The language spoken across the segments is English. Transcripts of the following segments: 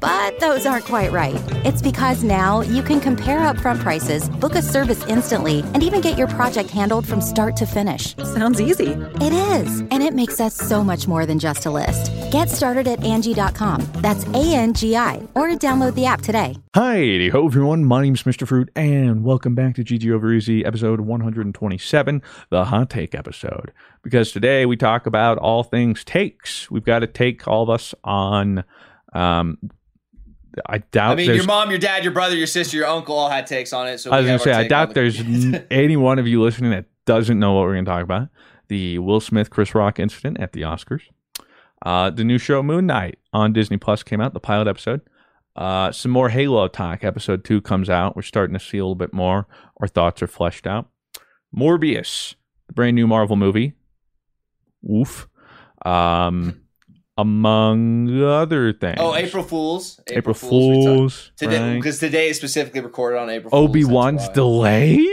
But those aren't quite right. It's because now you can compare upfront prices, book a service instantly, and even get your project handled from start to finish. Sounds easy. It is, and it makes us so much more than just a list. Get started at Angi.com. That's A N G I, or download the app today. Hi, ho everyone. My name's Mr. Fruit, and welcome back to GG Over Easy, episode 127, the hot take episode. Because today we talk about all things takes. We've got to take all of us on. Um, I doubt. I mean, your mom, your dad, your brother, your sister, your uncle all had takes on it. So I was gonna say, I on doubt the- there's any one of you listening that doesn't know what we're going to talk about. The Will Smith Chris Rock incident at the Oscars. Uh, the new show Moon Knight on Disney Plus came out, the pilot episode. Uh, some more Halo talk. Episode two comes out. We're starting to see a little bit more. Our thoughts are fleshed out. Morbius, the brand new Marvel movie. Oof. Um, among other things. Oh, April Fools. April talked- Fools. Today, right? because today is specifically recorded on April. Fools, Obi Wan's delayed.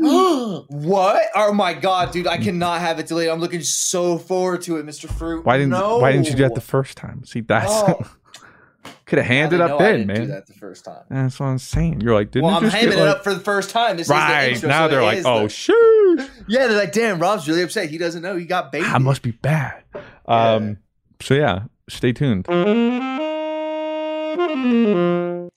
what? Oh my god, dude! I cannot have it delayed. I'm looking so forward to it, Mr. Fruit. Why didn't no. Why didn't you do that the first time? See, that's Oh. could have handed up then, didn't Do man. that the first time. That's what I'm saying. You're like, didn't well, I'm hamming it like- up for the first time. This right is the intro, now so they're like, oh the- shoot, yeah, they're like, damn, Rob's really upset. He doesn't know he got baby. I must be bad. Um, so yeah, stay tuned.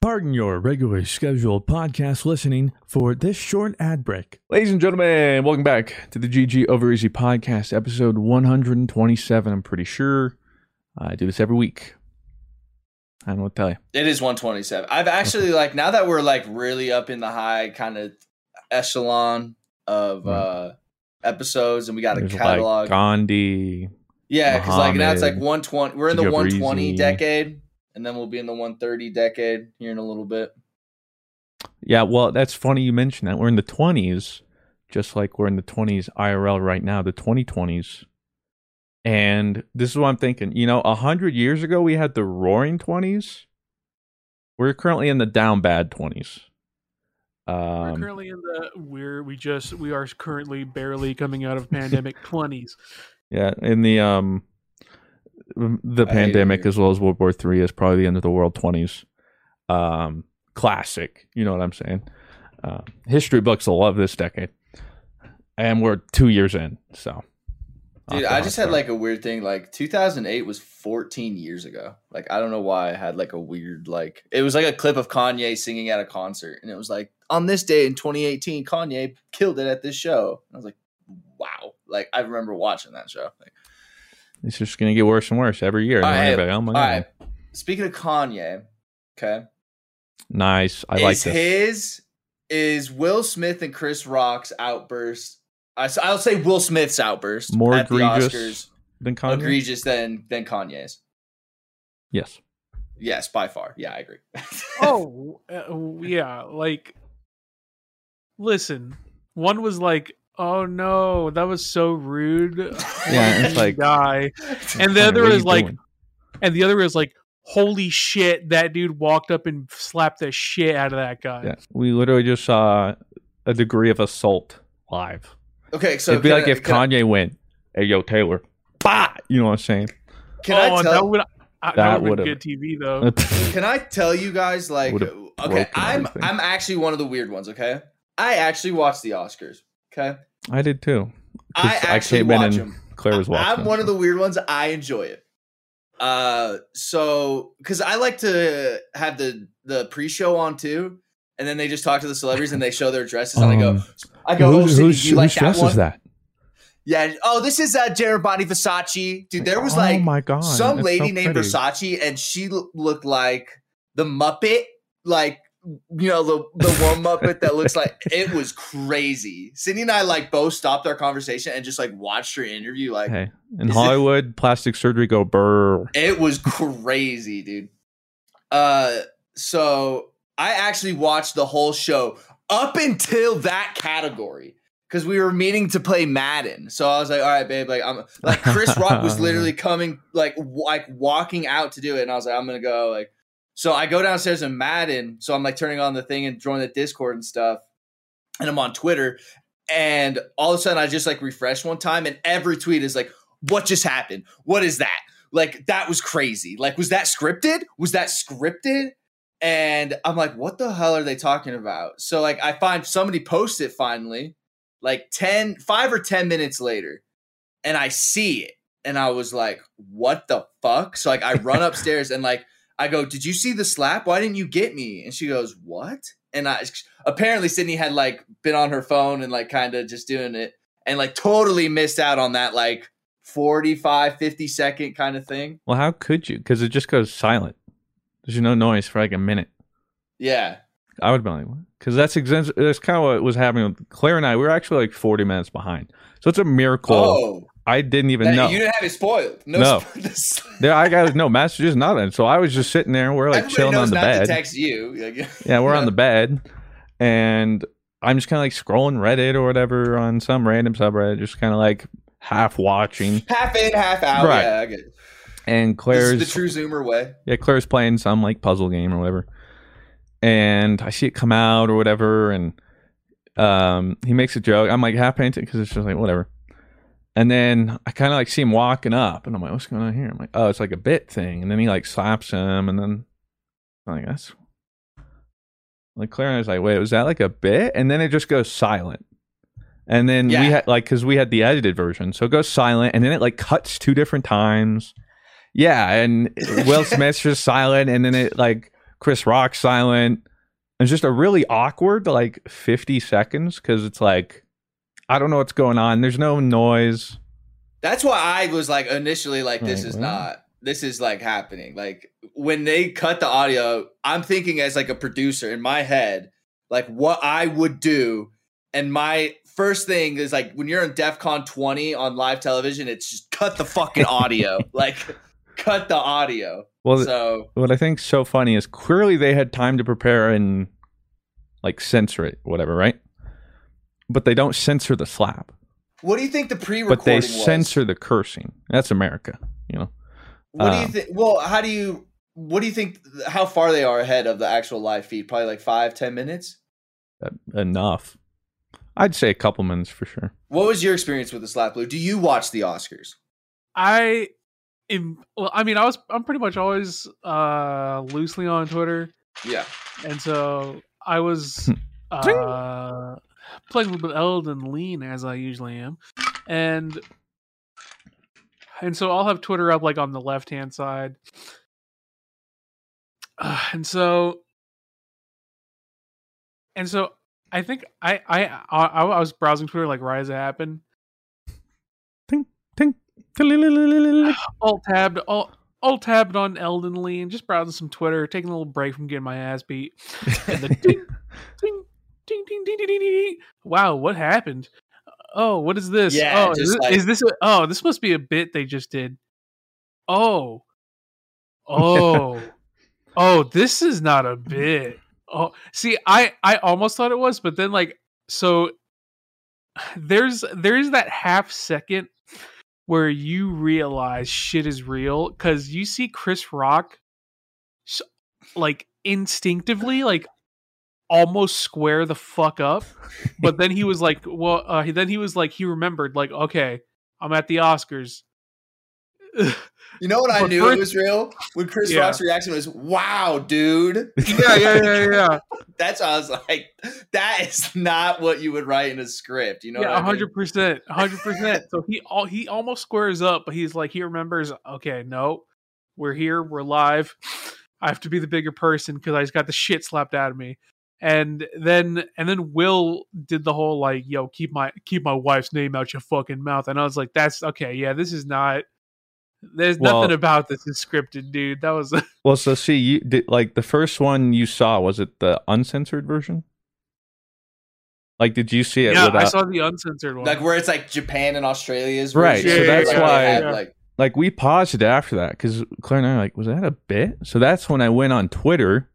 Pardon your regularly scheduled podcast listening for this short ad break. Ladies and gentlemen, welcome back to the GG Over Easy podcast, episode 127. I'm pretty sure I do this every week. I don't know what to tell you. It is 127. I've actually like now that we're like really up in the high kind of echelon of Right. uh episodes, and we got a catalog. like Gandhi. Yeah, because like now it's like 120. We're in the Jabrizi. 120 decade, and then we'll be in the 130 decade here in a little bit. Yeah, well, that's funny you mentioned that. We're in the 20s, just like we're in the 20s IRL right now, the 2020s. And this is what I'm thinking. You know, 100 years ago, we had the roaring 20s. We're currently in the down bad 20s. We're Um, currently in the we're we just we are currently barely coming out of pandemic twenties. Yeah, in the um the I pandemic as well as World War Three is probably the end of the world 20s. Um, classic, you know what I'm saying? Uh, history books will love this decade. And we're 2 years in, so Dude, I just had like a weird thing. Like 2008 was 14 years ago. Like I don't know why I had like a weird like it was like a clip of Kanye singing at a concert, and it was like on this day in 2018, Kanye killed it at this show. I was like, wow. Like I remember watching that show. Like, It's just gonna get worse and worse every year. all And right, everybody, oh my all god, right. Speaking of Kanye, okay, nice! I is like this. his is Will Smith and Chris Rock's outburst. I, I'll say Will Smith's outburst More at the egregious Oscars than Kanye. egregious than than Kanye's. Yes. Yes, by far. Yeah, I agree. oh uh, yeah like listen one was like oh no that was so rude Yeah, it's like- guy and the other what are is like doing? and the other is like holy shit that dude walked up and slapped the shit out of that guy Yeah. We literally just saw a degree of assault live. okay, so It'd be like I- if can I- Kanye went, "Hey, yo, Taylor, bah!" You know what I'm saying? Can oh I that tell? would I, That that would would've- good tv though Can I tell you guys like okay, I'm everything. I'm actually one of the weird ones, okay? I actually watched the Oscars, okay? I did too. I actually came in watch and them. Claire was watching. I'm them, one of the weird ones. I enjoy it. Uh, so because I like to have the the pre-show on too, and then they just talk to the celebrities and they show their dresses, and I go, Um, I go, oh, who's, Sydney, who's, you like that one? that? Yeah. Oh, this is uh, Gerabani Versace, dude. There was oh like my god, some lady so named. Versace, and she looked like the Muppet, like you know the the one Muppet that looks like it was crazy. Sydney and I like both stopped our conversation and just like watched her interview. Like Hey, in Is it- Hollywood, plastic surgery go burr. it was crazy, dude. Uh, so I actually watched the whole show up until that category. Because we were meeting to play Madden, so I was like, "All right, babe." Like, I'm like Chris Rock was literally coming, like, w- like walking out to do it, and I was like, "I'm gonna go." Like, so I go downstairs in Madden, so I'm like turning on the thing and joining the Discord and stuff, and I'm on Twitter, and all of a sudden I just like refresh one time, and every tweet is like, "What just happened? What is that?" Like, that was crazy. Like, was that scripted? Was that scripted? And I'm like, what the hell are they talking about? So like, I find somebody post it finally, like 10, five or 10 minutes later, and I see it. And I was like, what the fuck? So like, I run upstairs and like, I go, did you see the slap? Why didn't you get me? And she goes, what? And I apparently Sydney had like been on her phone and like kind of just doing it and like totally missed out on that like 45, 50 second kind of thing. Well, how could you? Because it just goes silent. There's no noise for like a minute. Yeah. I would be like, because that's exa- that's kind of what was happening with Claire and I. We were actually like 40 minutes behind, so it's a miracle. Oh, I didn't even that- know. you didn't have it spoiled. No, No. spo- There, I got no messages, nothing. So I was just sitting there. and We're like Everybody chilling on the not bed. to text you. Like, Yeah, we're on the bed, and I'm just kind of like scrolling Reddit or whatever on some random subreddit, just kind of like half watching. half in, half out. Right. Yeah, I get it. And This Claire's is the true Zoomer way. yeah, Claire's playing some like puzzle game or whatever, and I see it come out or whatever, and um, he makes a joke. I'm like half painted because it's just like whatever. And then I kind of like see him walking up, and I'm like, "What's going on here?" I'm like, "Oh, it's like a bit thing." And then he like slaps him, and then I'm like, "That's like Claire and I was like, wait, was that like a bit?" And then it just goes silent. And then Yeah. we had like because we had the edited version, so it goes silent, and then it like cuts two different times. Yeah, and Will Smith's just silent, and then it like Chris Rock silent. It's just a really awkward like 50 seconds because it's like I don't know what's going on. There's no noise. That's why I was like initially like, this Like, is what? not. This is like happening. Like when they cut the audio, I'm thinking as like a producer in my head, like what I would do. And my first thing is like when you're in DEF CON 20 on live television, it's just cut the fucking audio. like cut the audio. Well, so what I think's so funny is clearly they had time to prepare and like censor it, whatever, right? But they don't censor the slap, what do you think the pre-recording but they was? censor the cursing. That's America, you know. What do you Um, think? Well, how do you? What do you think? How far they are ahead of the actual live feed? Probably like five, ten minutes. Uh, enough. I'd say a couple minutes for sure. What was your experience with the slap blue? Do you watch the Oscars? I am well, I mean I was I'm pretty much always uh loosely on Twitter Yeah. and so I was uh playing a little bit Elden Ring as I usually am. And and so I'll have Twitter up like on the left hand side. Uh, and so and so I think I I I, I was browsing Twitter like right as it happened. Ting, ting. alt tabbed alt, alt tabbed on Elden Ring, just browsing some Twitter, taking a little break from getting my ass beat. And the ding, ding, ding ding ding ding ding ding. Wow, what happened? Oh, what is this? Yeah, oh, is, this, like- is this? A, oh, this must be a bit they just did. Oh, oh, oh, this is not a bit. Oh, see, I I almost thought it was, but then like so there's there's that half second where you realize shit is real because you see Chris Rock like instinctively like almost square the fuck up but then he was like well uh, then he was like he remembered like okay i'm at the oscars You know what I knew first- it was real? When Chris Yeah. Rock's reaction was, wow, dude. yeah yeah yeah yeah That's how I was like, that is not what you would write in a script. You know yeah what I mean? hundred percent, hundred percent. So he all he almost squares up, but he's like he remembers. Okay, no, we're here, we're live. I have to be the bigger person because I just got the shit slapped out of me. And then and then Will did the whole like, yo, keep my keep my wife's name out your fucking mouth. And I was like, that's okay, yeah, this is not. There's Well- nothing about this is scripted, dude. That was Well, so see, you did like the first one you saw was it the uncensored version? Like, did you see it yeah. without? I saw the uncensored one. Like where it's like Japan and Australia's Right, version, so that's they why- have, Yeah. like like we paused it after that because Claire and I were like, was that a bit? So that's when I went on Twitter,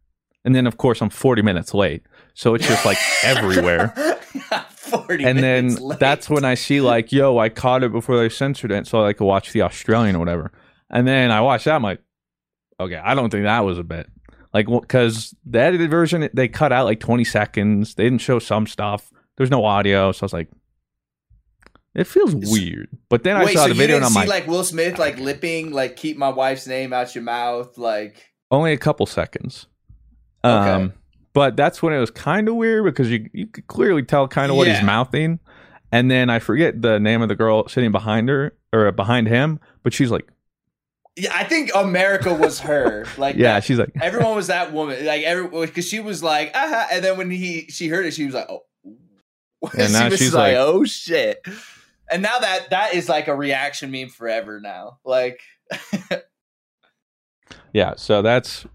and then of course I'm 40 minutes late, so it's just like everywhere. 40 and then late. that's when I see like, yo, I caught it before they censored it, so I could watch the Australian or whatever. And then I watched that, I'm like, okay, I don't think that was a bit. Like, because the edited version, they cut out like 20 seconds. They didn't show some stuff. There's no audio, so I was like, it feels weird. But then I saw so the video and I'm see like, like Will Smith like lipping, like keep my wife's name out your mouth, like only a couple seconds. Okay. Um, but that's when it was kind of weird because you you could clearly tell kind of what he's mouthing. And then I forget the name of the girl sitting behind her or behind him, but she's like, yeah, I think America was her. Like yeah, that- she's like, everyone was that woman. Like every because she was like, uh and then when he she heard it, she was like, oh. And she now was she's like, like- oh shit. And now that that is like a reaction meme forever now. Like yeah. So that's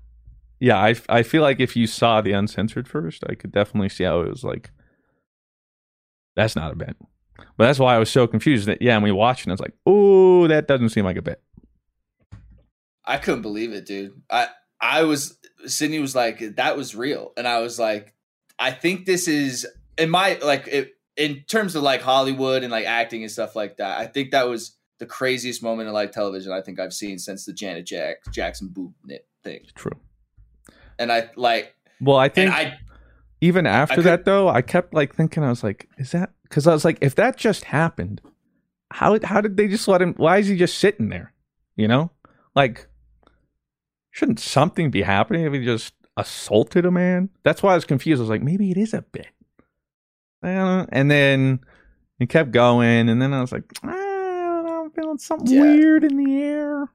yeah. I I feel like if you saw the uncensored first, I could definitely see how it was like. That's not a bit, but that's why I was so confused. That yeah, and we watched and I was like, oh, that doesn't seem like a bit. I couldn't believe it, dude. I I was Sydney was like, that was real. And I was like, I think this is in my like it in terms of like Hollywood and like acting and stuff like that, I think that was the craziest moment in like television I think I've seen since the Janet Jack Jackson boob knit thing. True. And I like Well, I think I even after could- that though, I kept like thinking I was like, is that because I was like, if that just happened, how how did they just let him? Why is he just sitting there? You know, like shouldn't something be happening if he just assaulted a man? That's why I was confused. I was like, maybe it is a bit. I. And then it kept going, and then I was like, I don't know, I'm feeling something Yeah. weird in the air.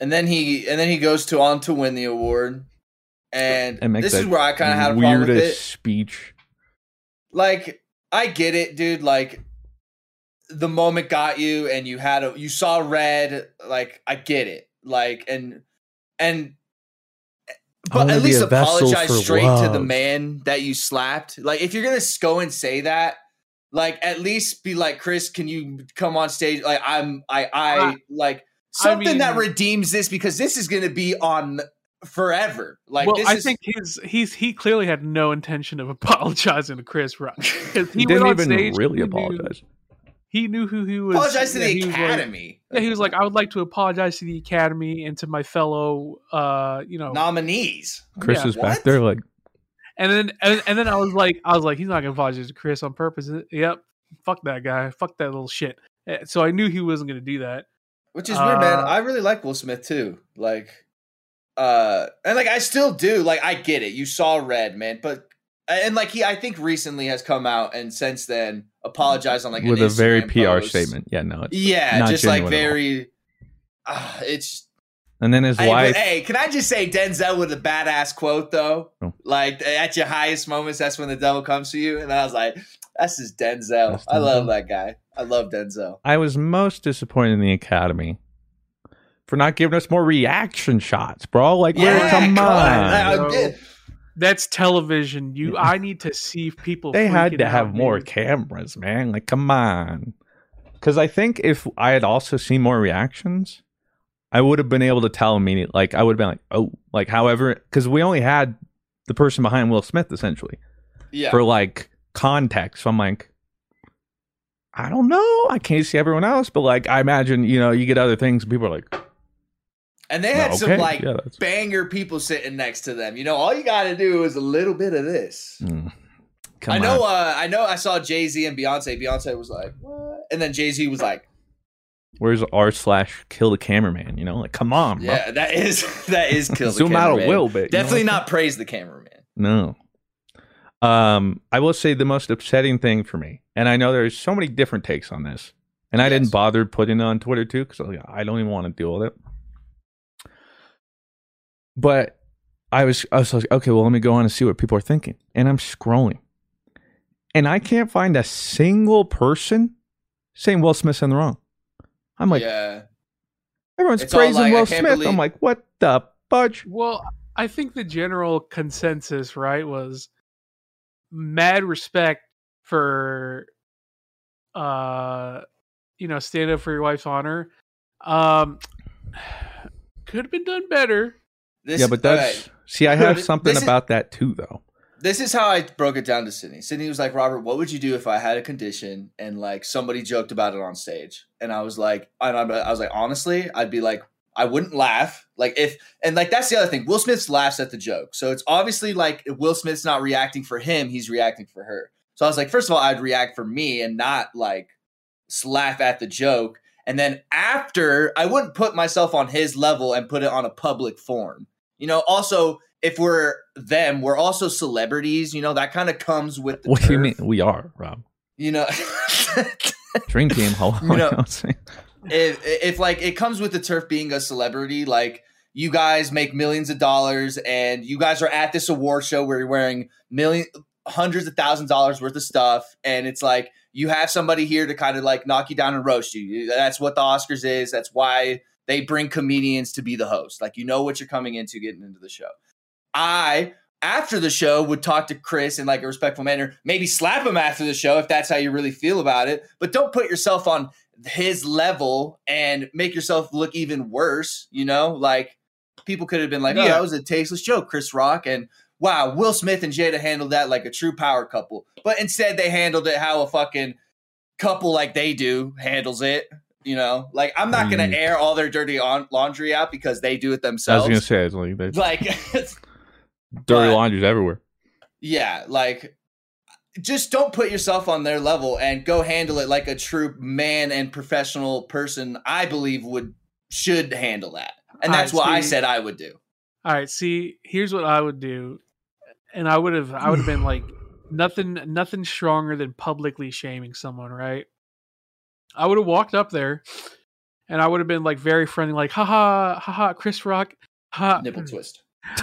and then he and then he goes to on to win the award. And, And makes this is where I kind of had a problem with weirdest it. speech. like I get it, dude. Like the moment got you, and you had a you saw red. Like I get it. Like and and but at least apologize for straight to the man that you slapped. Like if you're gonna go and say that. Like at least be like Chris, can you come on stage? Like I'm, I, I I- like I something that redeems this because this is gonna be on forever. Like well, this I is, think his he's he clearly had no intention of apologizing to Chris Rock. He, went didn't even stage, really he knew- apologize. he knew who he was. apologize to yeah, the he was like- academy. yeah, he was like, I would like to apologize to the Academy and to my fellow, uh, you know, nominees. Chris Yeah, is what? back there like, and then and, and then I was like, I was like, he's not gonna apologize to Chris on purpose. Yep, fuck that guy, fuck that little shit. Eh, So I knew he wasn't gonna do that. Which is weird, man. Uh, I really like Will Smith too. Like, uh, and like I still do. Like, I get it. You saw red, man, but and like he, I think recently has come out and since then apologized on like with a very PR post. statement. Yeah, no, it's Yeah, just like genuine at all. very. Uh, it's And then his but, wife. hey, can I just say Denzel with a badass quote though? Oh. Like at your highest moments, that's when the devil comes to you. And I was like, that's just Denzel. That's I love that guy. I love Denzel. I was most disappointed in the Academy for not giving us more reaction shots, bro. Like, where, Yeah, come come on. on. I- I bro. That's television. You, I need to see people. They had to out, have more dude. cameras, man. Like, come on. Because I think if I had also seen more reactions, I would have been able to tell immediately. Like, I would have been like, oh, like, however, because we only had the person behind Will Smith essentially Yeah. for like context. So I'm like, I don't know. I can't see everyone else, but like, I imagine, you know, you get other things and people are like, and they had some like yeah, banger people sitting next to them. You know, all you got to do is a little bit of this. mm, I know. Uh, I know. I saw Jay Z and Beyonce. Beyonce was like, "What?" And then Jay Z was like, Where's R slash kill the cameraman? You know, like, come on, bro. "Yeah, that is that is kill the Zoom out a cameraman. little bit. you know Definitely not praise the cameraman." No. Um, I will say the most upsetting thing for me, and I know there's so many different takes on this, and I Yes. didn't bother putting it on Twitter too because I don't even want to deal with it. But I was, I was like, okay, well, let me go on and see what people are thinking, and I'm scrolling, and I can't find a single person saying Will Smith's in the wrong. I'm like, yeah, everyone's It's praising like, Will Smith. believe- I'm like, what the fudge? Well, I think the general consensus, right, was mad respect for uh you know, stand up for your wife's honor. Um could have been done better. This, yeah, but that's okay, see, I have something is- about that too, though. this is how I broke it down to Sydney. Sydney was like, "Robert, what would you do if I had a condition and like somebody joked about it on stage?" And I was like, and I I was like, honestly, I'd be like, I wouldn't laugh. Like if and like that's the other thing. Will Smith laughs at the joke, so it's obviously like if Will Smith's not reacting for him; he's reacting for her. So I was like, first of all, I'd react for me and not like laugh at the joke. And then after, I wouldn't put myself on his level and put it on a public forum. You know, also if we're them, we're also celebrities. You know, that kind of comes with the What do you mean? We are, Rob. You know, Dream Team. Hello. You know- You what I'm saying? if if like it comes with the turf being a celebrity, like you guys make millions of dollars and you guys are at this award show where you're wearing million hundreds of thousands of dollars worth of stuff and it's like you have somebody here to kind of like knock you down and roast. You- That's what the Oscars is. That's why they bring comedians to be the host. Like you know what you're coming into getting into the show. I after the show would talk to Chris in like a respectful manner, maybe slap him after the show if that's how you really feel about it, but don't put yourself on his level and make yourself look even worse, you know? Like people could have been like, "Oh, Yeah. that was a tasteless joke, Chris Rock." And wow, Will Smith and Jada handled that like a true power couple. But instead they handled it how a fucking couple like they do handles it. You know, like I'm not gonna Mm. air all their dirty on- laundry out because they do it themselves. I was themselves. gonna say it's like there's like, dirty but- laundries everywhere. yeah, like just don't put yourself on their level and go handle it like a true man and professional person. I believe would should handle that, and that's right, what I said I would do. All right, see, here's what I would do. And I would have I would have been like nothing nothing stronger than publicly shaming someone, right? I would have walked up there and I would have been like very friendly, like, haha, haha, Chris Rock. Ha. Nipple twist,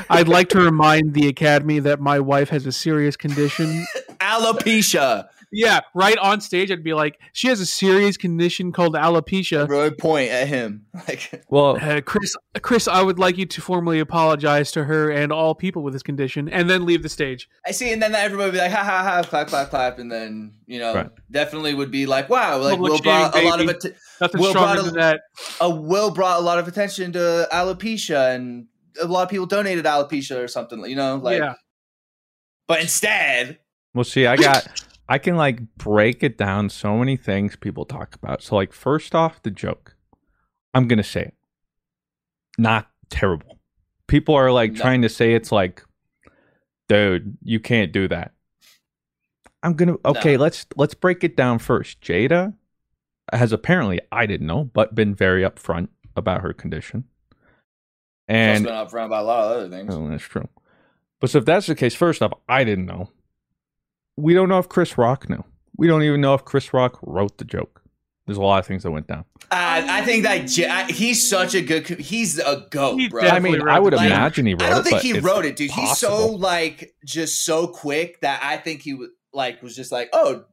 I'd like to remind the Academy that my wife has a serious condition. alopecia. Yeah, right on stage, I'd be like, she has a serious condition called alopecia. Really point at him. Like, Well, Uh, Chris, Chris, I would like you to formally apologize to her and all people with this condition, and then leave the stage. I see, and then everybody would be like, ha ha ha, clap clap clap, and then you know, Right. definitely would be like, wow, like Will brought a lot of baby. it. Nothing Will stronger brought a- than that. a Will brought a lot of attention to alopecia, and a lot of people donated alopecia or something. You know, like, yeah. but instead, well, see, I got, I can like break it down so many things people talk about. So, like, first off, the joke. I'm gonna say it. Not terrible. People are like No. trying to say it's like, dude, you can't do that. I'm gonna okay. No. Let's let's break it down first. Jada has apparently I didn't know, but been very upfront about her condition. and And been up front about a lot of other things. Oh, that's true. But so if that's the case, first off, I didn't know. We don't know if Chris Rock knew. We don't even know if Chris Rock wrote the joke. There's a lot of things that went down. Uh, I think that J- I- he's such a good. He's a goat, He bro. I mean, I would the joke. imagine he wrote I don't it. think but he wrote it, dude. He's so like just so quick that I think he was like was just like, oh,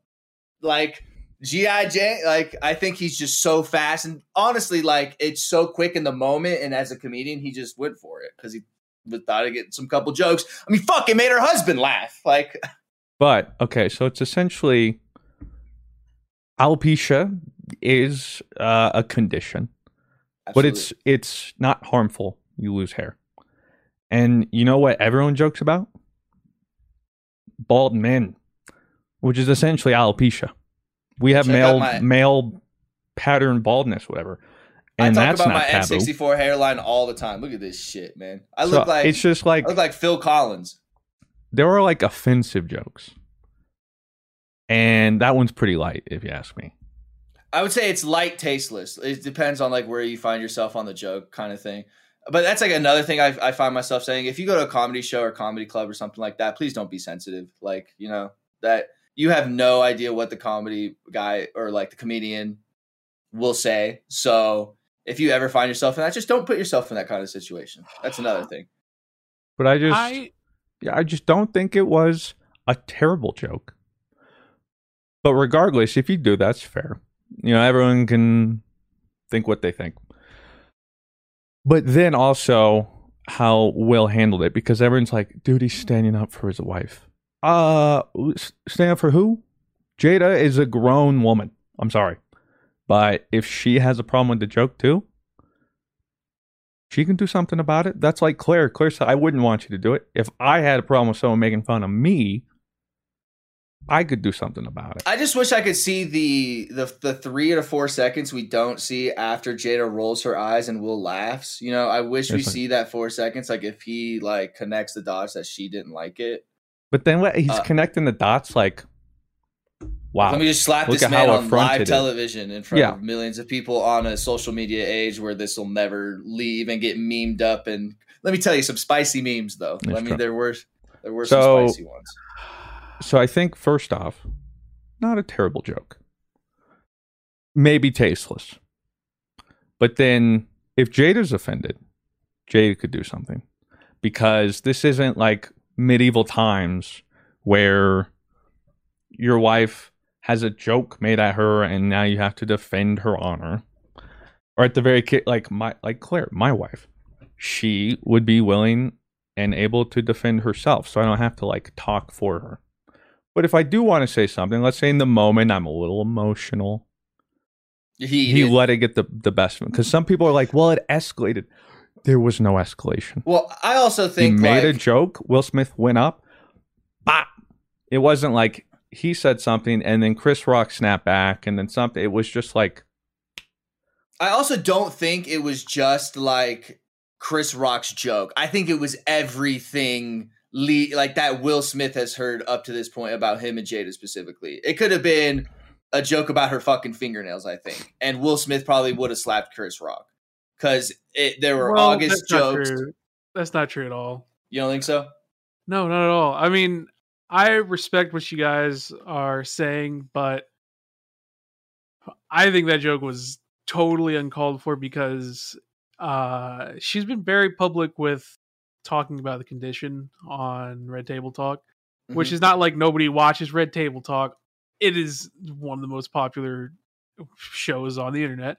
like GI Jane. Like I think he's just so fast and honestly, like it's so quick in the moment. And as a comedian, he just went for it because he thought I'd get some couple jokes. I mean, fuck, it made her husband laugh. Like, But okay, so it's essentially alopecia is uh, a condition, but it's it's not harmful. You lose hair, and you know what everyone jokes about? Bald men, which is essentially alopecia. We have Check male my- male pattern baldness, whatever, and I talk that's about my taboo. N64 hairline all the time. Look at this shit, man. I So look like it's just like I look like Phil Collins. There are like offensive jokes, and that one's pretty light, if you ask me. I would say it's light tasteless. It depends on like where you find yourself on the joke kind of thing. But that's like another thing I, I find myself saying. If you go to a comedy show or comedy club or something like that, please don't be sensitive. Like you know that you have no idea what the comedy guy or like the comedian will say. So if you ever find yourself in that, just don't put yourself in that kind of situation. That's another thing. But I just, I yeah, I just don't think it was a terrible joke. But regardless, if you do, that's fair. You know, everyone can think what they think. But then also how Will handled it because everyone's like, dude, he's standing up for his wife. Uh, stand up for who? Jada is a grown woman. I'm sorry. But if she has a problem with the joke too, she can do something about it. That's like Claire. Claire said, I wouldn't want you to do it. If I had a problem with someone making fun of me, I could do something about it. I just wish I could see the the the three to four seconds we don't see after Jada rolls her eyes and Will laughs. You know, I wish we like- see that four seconds. Like if he like connects the dots that she didn't like it. But then what, he's Uh, connecting the dots like, wow. Let me just slap Look this man on live television in front Yeah. of millions of people on a social media age where this will never leave and get memed up. And let me tell you some spicy memes though. That's I mean, true. there were there were So- some spicy ones. So I think first off, not a terrible joke. Maybe tasteless. But then if Jada's offended, Jada could do something. Because this isn't like medieval times where your wife has a joke made at her and now you have to defend her honor. Or at the very like my like Claire, my wife, she would be willing and able to defend herself, so I don't have to like talk for her. But if I do want to say something, let's say in the moment I'm a little emotional, He, he let it get the, the best of him. Because some people are like, well, it escalated. There was no escalation. well, I also He think made a joke. Will Smith went up. Bop. It wasn't like he said something and then Chris Rock snapped back and then something. It was just like, I also don't think it was just like Chris Rock's joke. I think it was everything le- like that Will Smith has heard up to this point about him and Jada specifically. It could have been a joke about her fucking fingernails, I think, and Will Smith probably would have slapped Chris Rock because there were well, August that's jokes. true. That's not true at all. You don't think so? No, not at all. I mean, I respect what you guys are saying, but I think that joke was totally uncalled for because uh, she's been very public with talking about the condition on Red Table Talk, which Mhm. is not like nobody watches Red Table Talk. It is one of the most popular shows on the internet.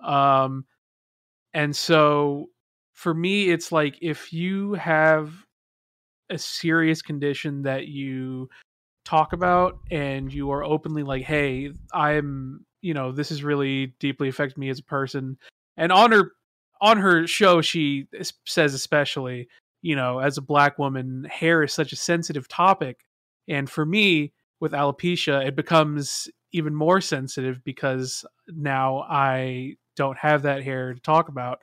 Um, and so for me, it's like if you have a serious condition that you talk about and you are openly like, hey, I'm, you know, this has really deeply affected me as a person. And on her on her show, she says especially, you know, as a black woman, hair is such a sensitive topic. And for me, with alopecia, it becomes even more sensitive because now I don't have that hair to talk about.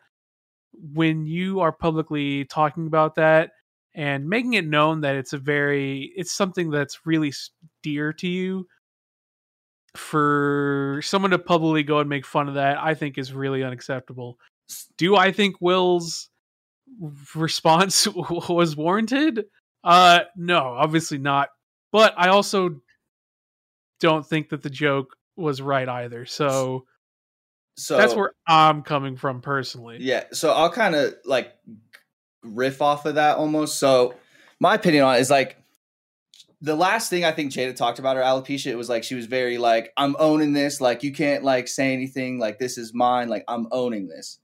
When you are publicly talking about that and making it known that it's a very, it's something that's really dear to you, for someone to publicly go and make fun of that, I think is really unacceptable. Do I think Will's response was warranted? Uh no, obviously not. But I also don't think that the joke was right either. So So that's where I'm coming from personally. Yeah, so I'll kind of like riff off of that almost. So my opinion on it is like the last thing I think Jada talked about her alopecia, it was like she was very like, I'm owning this. Like you can't like say anything. Like this is mine. Like I'm owning this.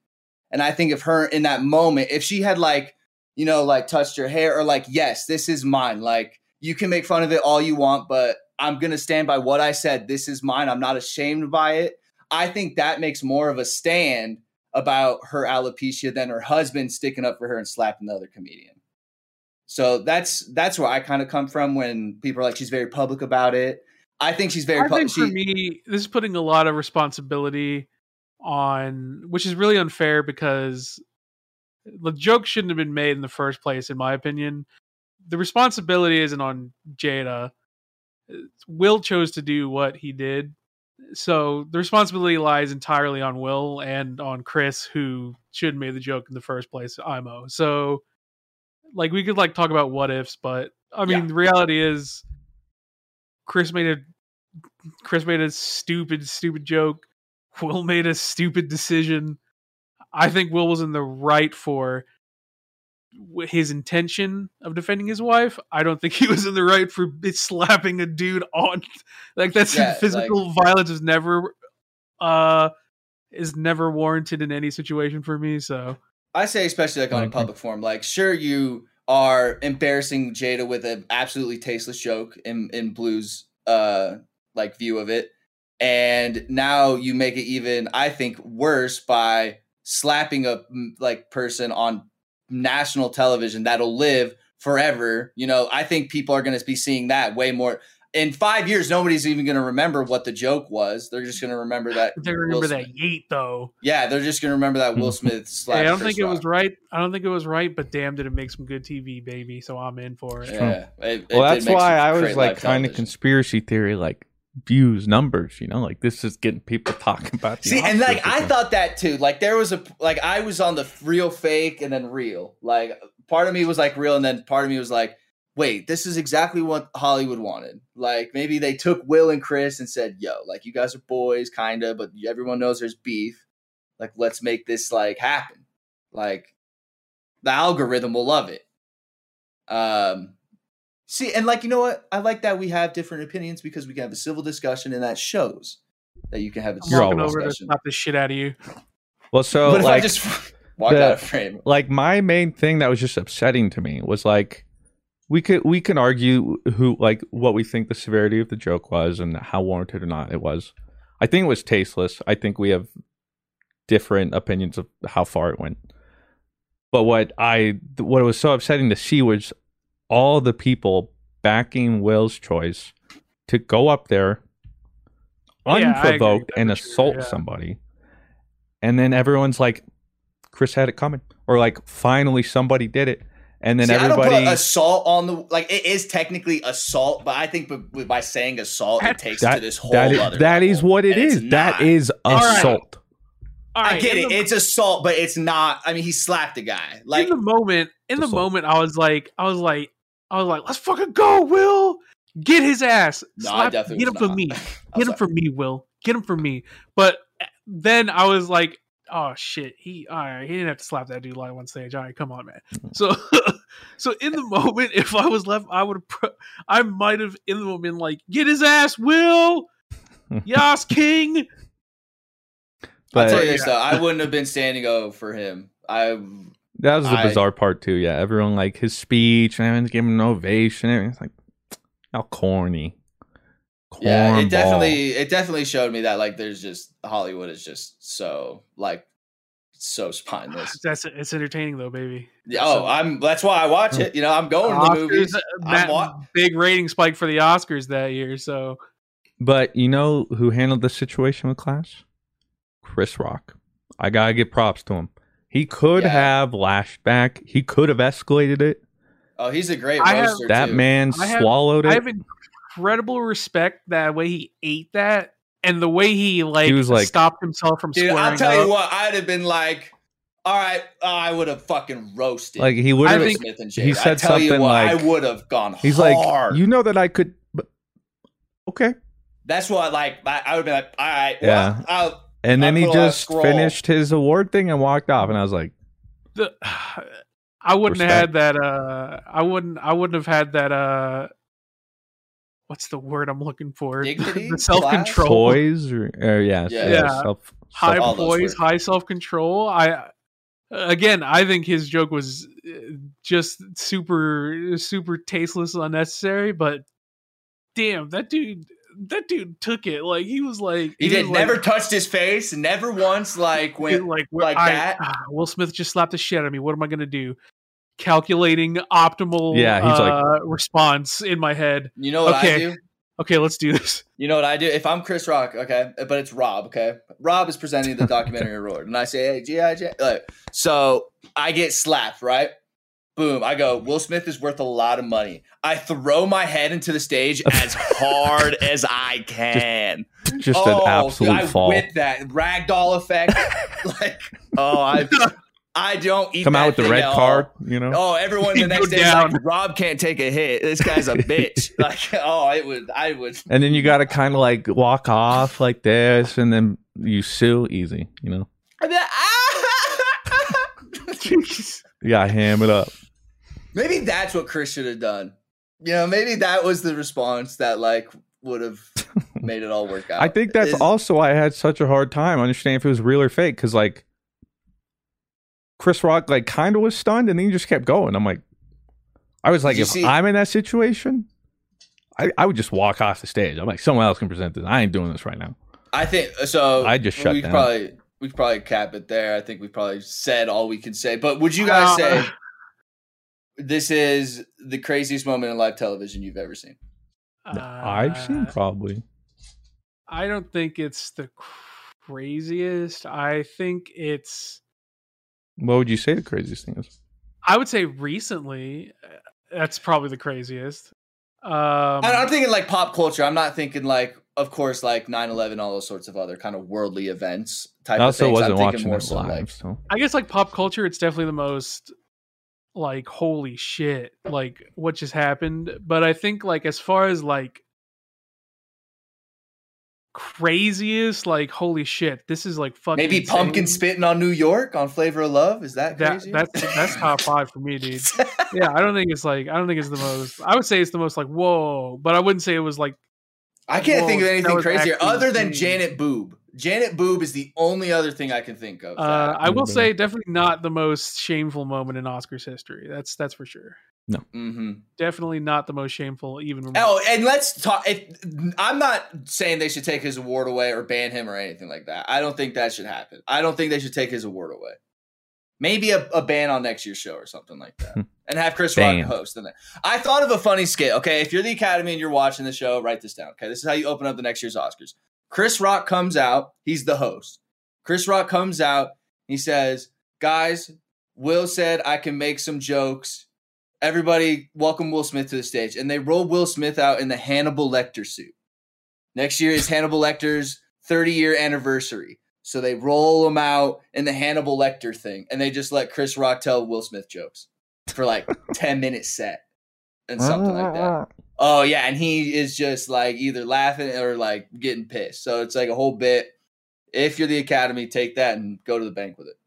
And I think if her in that moment, if she had like, you know, like touched her hair or like, yes, this is mine. Like you can make fun of it all you want, but I'm gonna stand by what I said. This is mine. I'm not ashamed by it. I think that makes more of a stand about her alopecia than her husband sticking up for her and slapping the other comedian. So that's that's where I kind of come from when people are like she's very public about it. I think she's very I public. think for me, this is putting a lot of responsibility on, which is really unfair because the joke shouldn't have been made in the first place, in my opinion. The responsibility isn't on Jada. Will chose to do what he did, so the responsibility lies entirely on Will and on Chris, who should have made the joke in the first place. IMO. So, like, we could like talk about what ifs, but I mean, Yeah. the reality is, Chris made a Chris made a stupid, stupid joke. Will made a stupid decision. I think Will was in the right for his intention of defending his wife. I don't think he was in the right for slapping a dude on like that's Yeah, physical violence is never uh is never warranted in any situation for me. So I say especially like on a public forum. Like sure you are embarrassing Jada with an absolutely tasteless joke in in Blue's uh like view of it. And now you make it even I think worse by slapping a like person on national television that'll live forever. You know, I think people are going to be seeing that way more. In five years, nobody's even going to remember what the joke was. They're just going to remember that. they Will remember that Smith- yeet though. Yeah, they're just going to remember that Will Smith slapped. Hey, I don't Chris think it was right. I don't think it was right, but damn, did it make some good TV, baby? So I'm in for it. Yeah, it- it well, did that's why I was like live kind of conspiracy theory, like views, numbers. You know, like this is getting people talking about. See, and like I thought that too. Like there was a like I was on the real, fake, and then real. Like part of me was like real, and then part of me was like, wait, this is exactly what Hollywood wanted. Like maybe they took Will and Chris and said, yo, like you guys are boys, kind of, but everyone knows there's beef. Like let's make this like happen. Like the algorithm will love it. Um. See, and like you know what? I like that we have different opinions because we can have a civil discussion, and that shows that you can have a I'm You're civil walking always over to discussion. slap the shit out of you. Well, so What if I like, just walk the- out of frame? like my main thing that was just upsetting to me was like we could we can argue who like what we think the severity of the joke was and how warranted or not it was. I think it was tasteless. I think we have different opinions of how far it went. But what I what was so upsetting to see was all the people backing Will's choice to go up there Yeah, I agree with unprovoked that and for sure, assault yeah. somebody. And then everyone's like, Chris had it coming. Or like finally somebody did it. And then See, I everybody don't put assault on the like. It is technically assault, but I think b- by saying assault, it takes that, to this whole that is, other. that is level, what it and it's is. That not. is right. assault. all I get in it. the- It's assault, but it's not. I mean, he slapped a guy. Like in the moment, in the Assault. moment, I was like, I was like, I was like, let's fucking go, Will. Get his ass. No, I definitely get him was for me. Get him sorry. for me, Will. Get him for me. But eh, then I was like, oh shit, he all right, he didn't have to slap that dude live on stage. All right, come on, man. So so in the moment, if I was left, I would have pro- I might have in the moment been like, get his ass, Will. Yas King. I'll tell you this though, I wouldn't have been standing over for him. I that was the I- bizarre part too. Yeah, everyone like his speech and everyone's giving him an ovation. Everything's like, how corny. yeah, it Cornball. definitely it definitely showed me that like there's just Hollywood is just so like so spineless. That's it's entertaining though, baby. Yeah, Oh, I'm that's why I watch oh. it. You know, I'm going to the movies. Oscars, I'm that wa- big rating spike for the Oscars that year. So But you know who handled the situation with Clash? Chris Rock. I gotta give props to him. He could Yeah. have lashed back. He could have escalated it. Oh, he's a great I have- That too. man I have- swallowed I have incredible respect that way he ate that and the way he like, He was like- stopped himself from Dude, squaring I'll tell up. you what, I'd have been like, all right, I would have fucking roasted. Like he would I have. think- he said I tell you something what, I would have gone He's hard. like, you know that I could. But okay. That's what like I, I would be like, all right, Yeah. well, I'll, And then he put on a just scroll. finished his award thing and walked off. And I was like, The- I wouldn't Respect. have had that. Uh, I wouldn't. I wouldn't have had that. Uh, what's the word I'm looking for? Dignity? the self control, toys or, or yeah, Yeah. Yeah. self, high All those poise, high self control. I again, I think his joke was uh, just super, super tasteless, unnecessary. But damn, that dude, that dude took it. Like he was like he did never like, touched his face, never once like went like like I- that. ah, Will Smith just slapped the shit out of me. What am I gonna do? Calculating optimal Yeah, he's like- uh, response in my head. You know what I Okay. do? Okay, let's do this. You know what I do? If I'm Chris Rock, okay, but it's Rob, okay. Rob is presenting the documentary award, and I say, "Hey, GI like, so I get slapped, right? Boom! I go. Will Smith is worth a lot of money. I throw my head into the stage as hard as I can. just oh, an absolute I fall. whip that ragdoll effect. like, oh, I, I don't eat Come out with the red card, you know? Oh, everyone the next day like, Rob can't take a hit. This guy's a bitch. like, oh, it would, I would. And then you got to kind of like walk off like this, and then you sue easy, you know? And then, ah! You got to ham it up. Maybe that's what Chris should have done. You know, maybe that was the response that like would have made it all work out. I think that's Is- also why I had such a hard time understanding if it was real or fake because like Chris Rock like kind of was stunned and then he just kept going. I'm like, I was like, if see- I'm in that situation, I, I would just walk off the stage. I'm like, someone else can present this. I ain't doing this right now. I think so. I just shut we down. Probably we probably cap it there. I think we probably said all we can say. But would you guys Uh, say this is the craziest moment in live television you've ever seen? I've seen Uh, probably. I don't think it's the craziest. I think it's. What would you say the craziest thing is? I would say recently, uh, that's probably the craziest. Um, I- I'm thinking like pop culture. I'm not thinking like, of course, like 9/11, all those sorts of other kind of worldly events type I of also things. wasn't I'm watching more so live, like so I guess like pop culture, it's definitely the most like holy shit, like what just happened. But I think like as far as like craziest, like holy shit, this is like fucking maybe insane. Pumkin spitting on New York on Flavor of Love. Is that That crazy? that's that's top five for me, dude. Yeah, I don't think it's like I don't think it's the most. I would say it's the most like whoa, but I wouldn't say it was like I can't Whoa, think of anything crazier other than. Janet Boob. Janet Boob is the only other thing I can think of. Uh, I will Mhm. say definitely not the most shameful moment in Oscars history. That's that's for sure. Mhm. Definitely not the most shameful. Even Oh, and let's talk. If, I'm not saying they should take his award away or ban him or anything like that. I don't think that should happen. I don't think they should take his award away. Maybe a, a ban on next year's show or something like that, and have Chris Rock host. And I thought of a funny skit. Okay, if you're the Academy and you're watching the show, write this down. Okay, this is how you open up the next year's Oscars. Chris Rock comes out. He's the host. Chris Rock comes out. He says, "Guys, Will said I can make some jokes. Everybody, welcome Will Smith to the stage." And they roll Will Smith out in the Hannibal Lecter suit. Next year is Hannibal Lecter's 30 year anniversary. So they roll him out in the Hannibal Lecter thing, and they just let Chris Rock tell Will Smith jokes for like ten minutes set and something like that. Oh yeah, and he is just like either laughing or like getting pissed. So it's like a whole bit. If you're the Academy, take that and go to the bank with it.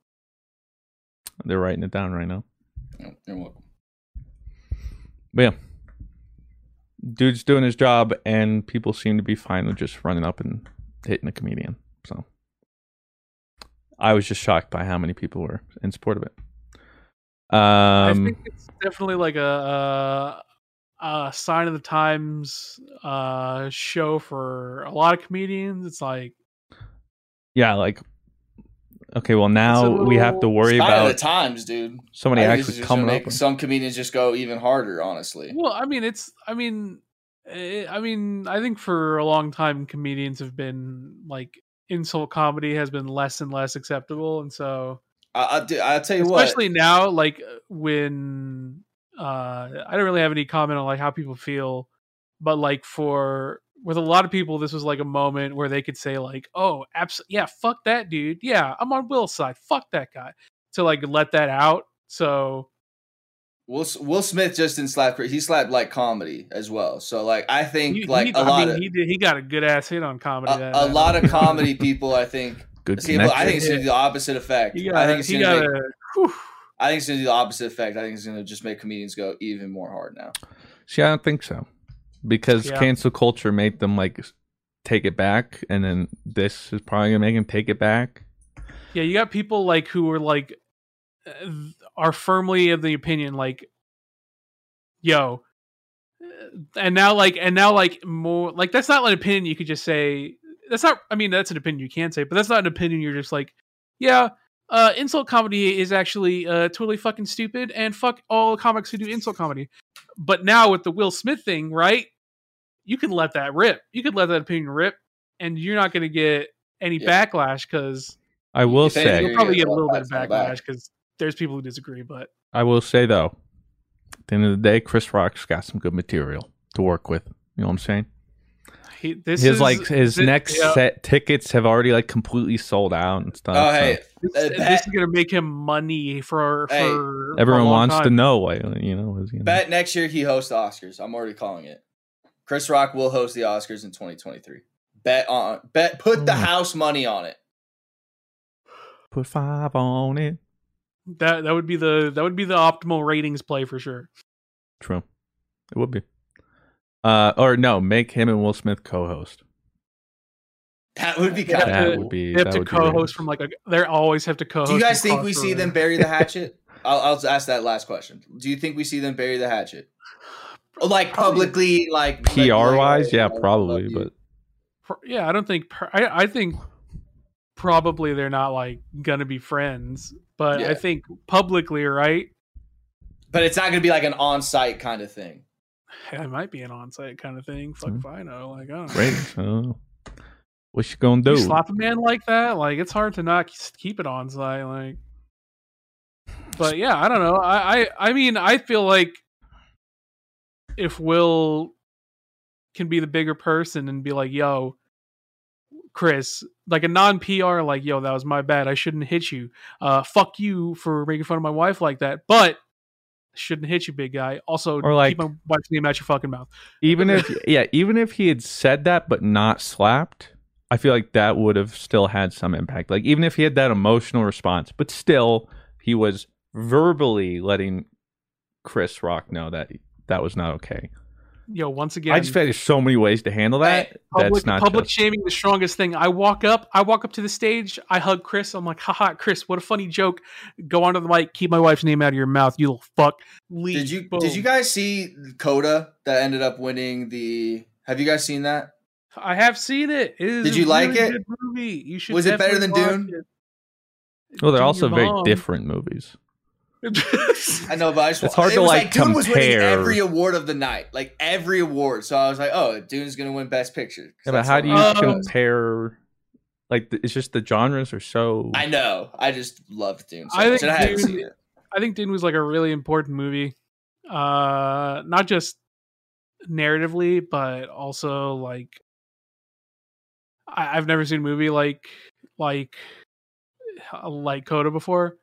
They're writing it down right now. You're welcome. But yeah, dude's doing his job, and people seem to be fine with just running up and hitting a comedian. So I was just shocked by how many people were in support of it. Um, I think it's definitely like a, a, a sign of the times uh, show for a lot of comedians. It's like yeah, like okay, well now we have to worry Sign of about the times, dude. somebody I actually is coming up. make Some comedians just go even harder. Honestly, Well, I mean, it's. I mean, eh, I mean, I think for a long time, comedians have been like insult comedy has been less and less acceptable, and so I, I, do- I'll tell you especially what. Especially now, like when uh, I don't really have any comment on like how people feel, but like for with a lot of people, this was like a moment where they could say like, "Oh, absolutely, yeah, fuck that dude, yeah, I'm on Will's side, fuck that guy," to like let that out. So Will Will Smith just didn't slap. He slapped like comedy as well. So like I think he, like he- a I lot mean, of he did, he got a good ass hit on comedy. a, that a lot of comedy people. I think. Good See, I think it's gonna do the opposite effect. He I think it's he gonna got make, a. whew. I think it's gonna do the opposite effect. I think it's gonna just make comedians go even more hard now. See, I don't think so because Yeah. cancel culture made them like take it back, and then this is probably gonna make them take it back. Yeah, you got people like who are like uh, are firmly of the opinion like, yo, uh, and now like and now like more like that's not an opinion you could just say. That's not. I mean, that's an opinion you can say, but that's not an opinion you're just like, yeah. Uh, insult comedy is actually uh, totally fucking stupid, and fuck all comics who do insult comedy. But now with the Will Smith thing, right? You can let that rip. You could let that opinion rip, and you're not going to get any Yeah. backlash because I will If anything, say, you're you'll probably get a little bit of pat on the back. backlash because there's people who disagree. But I will say though, at the end of the day, Chris Rock's got some good material to work with. You know what I'm saying? He, this his is like his thi- next yeah, set tickets have already like completely sold out and stuff. Oh so hey, this, uh, this is gonna make him money for Hey, for everyone for a long wants to know why you know is you know. bet next year he hosts the Oscars. I'm already calling it. Chris Rock will host the Oscars in 2023. Bet on bet. Put the Hmm. house money on it. Put five on it. That that would be the that would be the optimal ratings play for sure. True, it would be. Uh, or no, make him and Will Smith co-host. That would be They have kind That to- of would be. They have that to would be co-host ratings. from like a. They always have to co-host. Do you guys think we see them bury the hatchet? I'll, I'll ask that last question. Do you think we see them bury the hatchet? Like publicly, like PR wise, yeah, like, I love probably, but Yeah, I don't think. I I think probably they're not like gonna be friends, but Yeah. I think publicly, right? but it's not going to be like an on-site kind of thing. It might be an on-site kind of thing. Fuck Mhm. if I know. Like, I don't know. ratings. Oh. What you gonna do? You slap a man like that, like it's hard to not keep it on site. Like, but yeah, I don't know. I, I, I mean, I feel like if Will can be the bigger person and be like, "Yo, Chris," like a non-PR, like, "Yo, that was my bad. I shouldn't hit you. Uh, fuck you for making fun of my wife like that." But I shouldn't hit you, big guy. Also, Or, like- keep my wife's name out your fucking mouth. even if yeah, even if he had said that but not slapped, I feel like that would have still had some impact. Like even if he had that emotional response, but still he was verbally letting Chris Rock know that that was not okay. Yo, once again, I just feel there's so many ways to handle that. Public, that's not public just, shaming the strongest thing. I walk up, I walk up to the stage, I hug Chris. I'm like, haha, Chris, what a funny joke. Go onto the mic, keep my wife's name out of your mouth, you little fuck. Leave. Did you Boom. did you guys see Coda that ended up winning the? Have you guys seen that? I have seen it. It is Did a you like really it? movie. You should. Was it better than Dune? it. well, they're Dune also very mom. different movies. I know, but I just, It's hard it to, was like, Dune was winning compare. every award of the night, like every award. So I was like, oh, Dune's gonna win Best Picture. Yeah, but how do you Um, compare? Like the- it's just the genres are so. I know. I just loved Dune. So I much, think and I Dune- seen it. I think Dune was like a really important movie. Uh not just narratively, but also like I, I've never seen a movie like like like Coda before,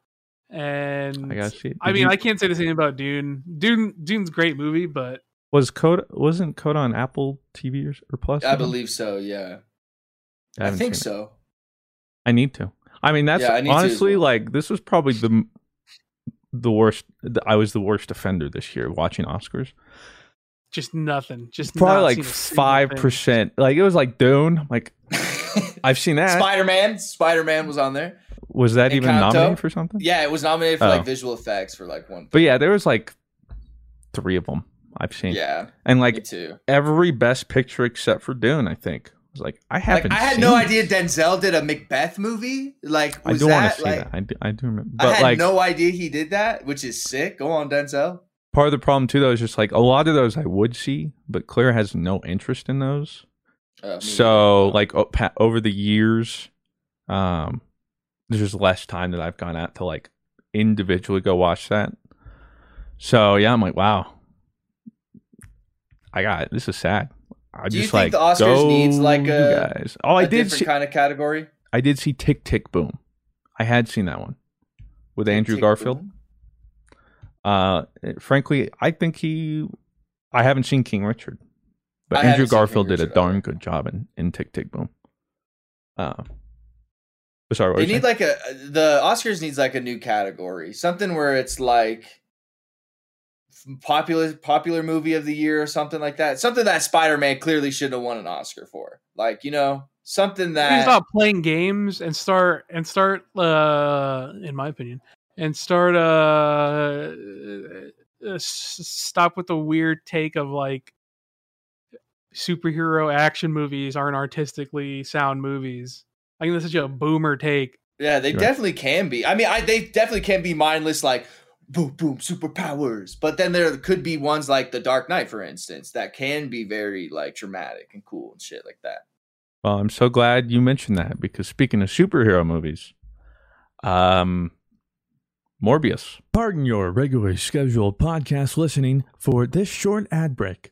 and I gotta I mean, you- I can't say the same about Dune. Dune, Dune's a great movie, but was Code wasn't Code on Apple TV or, or Plus? I believe so. Yeah, I, haven't think seen it. so. I need to. I mean, that's Yeah, I need to as honestly well. like this was probably the the worst. I was the worst offender this year watching Oscars. just nothing. Just Probably not like seen a single five thing. percent. Like it was like Dune. Like I've seen that. Spider Man. Spider Man was on there. Was that even nominated for something? Yeah, it was nominated for Oh. like visual effects for like one. But yeah, there was like three of them I've seen. Yeah, and like every best picture except for Dune, I think. I was like, I haven't. I had no this. idea Denzel did a Macbeth movie. Like I was do want to see like? that. I do, I do remember, I but had like no idea he did that, which is sick. Go on, Denzel. part of the problem too, though, is just like a lot of those I would see, but Claire has no interest in those. Uh, so like o- pa- over the years um there's just less time that i've gone out to like individually go watch that. So yeah i'm like wow. I got it. this is sad. I Do you just think like the Oscars needs, like, a- guys. Oh i did different see, kind of category. i did see tick tick boom. I had seen that one with andrew Tick, garfield. Boom. uh frankly i think he i haven't seen king richard but I andrew garfield did a darn good job in, in tick tick boom. Uh sorry They you need saying? like a the Oscars needs like a new category, something where it's like popular popular movie of the year or something like that. Something that Spider Man clearly should have won an Oscar for. Like you know something They need to that stop playing games and start and start uh in my opinion and start uh, uh stop with the weird take of like superhero action movies aren't artistically sound movies i think that's such a boomer take yeah they Right. definitely can be. I mean I they definitely can be mindless like boom boom superpowers, but then there could be ones like The Dark Knight for instance that can be very like dramatic and cool and shit like that. Well, I'm so glad you mentioned that because speaking of superhero movies, um, Morbius. Pardon your regularly scheduled podcast listening for this short ad break.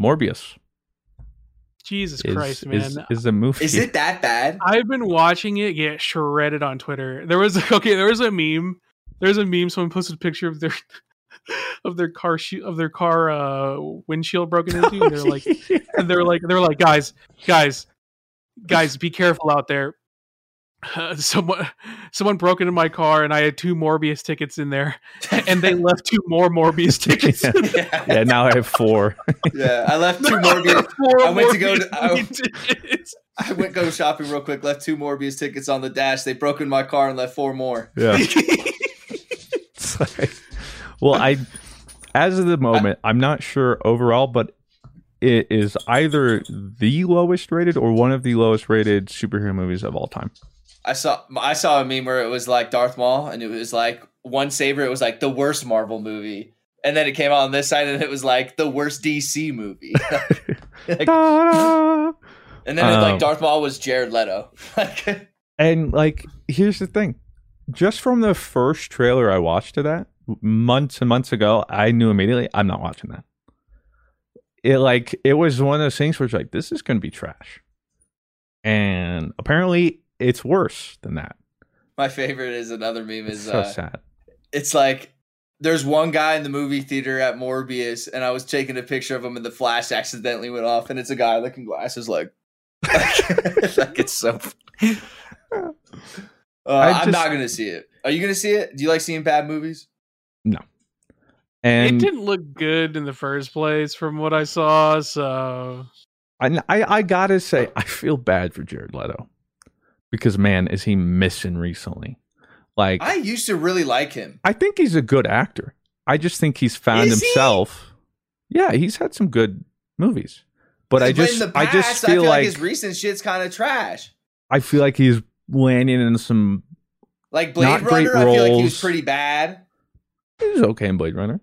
Morbius jesus is, christ man is, is a movie. Is it that bad? I've been watching it get shredded on Twitter. There was okay, there was a meme. There's a meme. Someone posted a picture of their of their car shoe of their car uh, windshield broken into. And they're like, and they're like, they're like, guys, guys, guys, be careful out there. Uh, someone, someone broke into my car, and I had two Morbius tickets in there, and they left two more Morbius tickets. in there. yeah, now I have four. Yeah, I left two Morbius. Four I went to go. To, I. I went go shopping real quick. Left two Morbius tickets on the dash. They broke in my car and left four more. Yeah. It's like- well, I, as of the moment, I'm not sure overall, but it is either the lowest rated or one of the lowest rated superhero movies of all time. I saw I saw a meme where it was like Darth Maul, and it was like one saber. It was like the worst Marvel movie, and then it came out on this side, and it was like the worst DC movie. Like- and then it, like Um, Darth Maul was Jared Leto. And like, here's the thing: just from the first trailer I watched to that months and months ago, I knew immediately I'm not watching that. It like it was one of those things where it's like this is going to be trash, and apparently it's worse than that. my favorite is another meme is so uh, sad. it's like there's one guy in the movie theater at Morbius, and I was taking a picture of him, and the flash accidentally went off, and it's a guy looking glasses, like, like it's so. Uh, I'm just- not gonna see it. Are you gonna see it? Do you like seeing bad movies? And it didn't look good in the first place from what I saw. So I, I I gotta say oh. I feel bad for Jared Leto because man, is he missing recently? Like I used to really like him. I think he's a good actor. I just think he's found Is he? himself. Yeah, he's had some good movies, but I just in the I just feel, like, like, his recent shit's kind of trash. I feel like he's landing in some. Like Blade Not great Runner, I feel like he was pretty bad. He was okay in Blade Runner.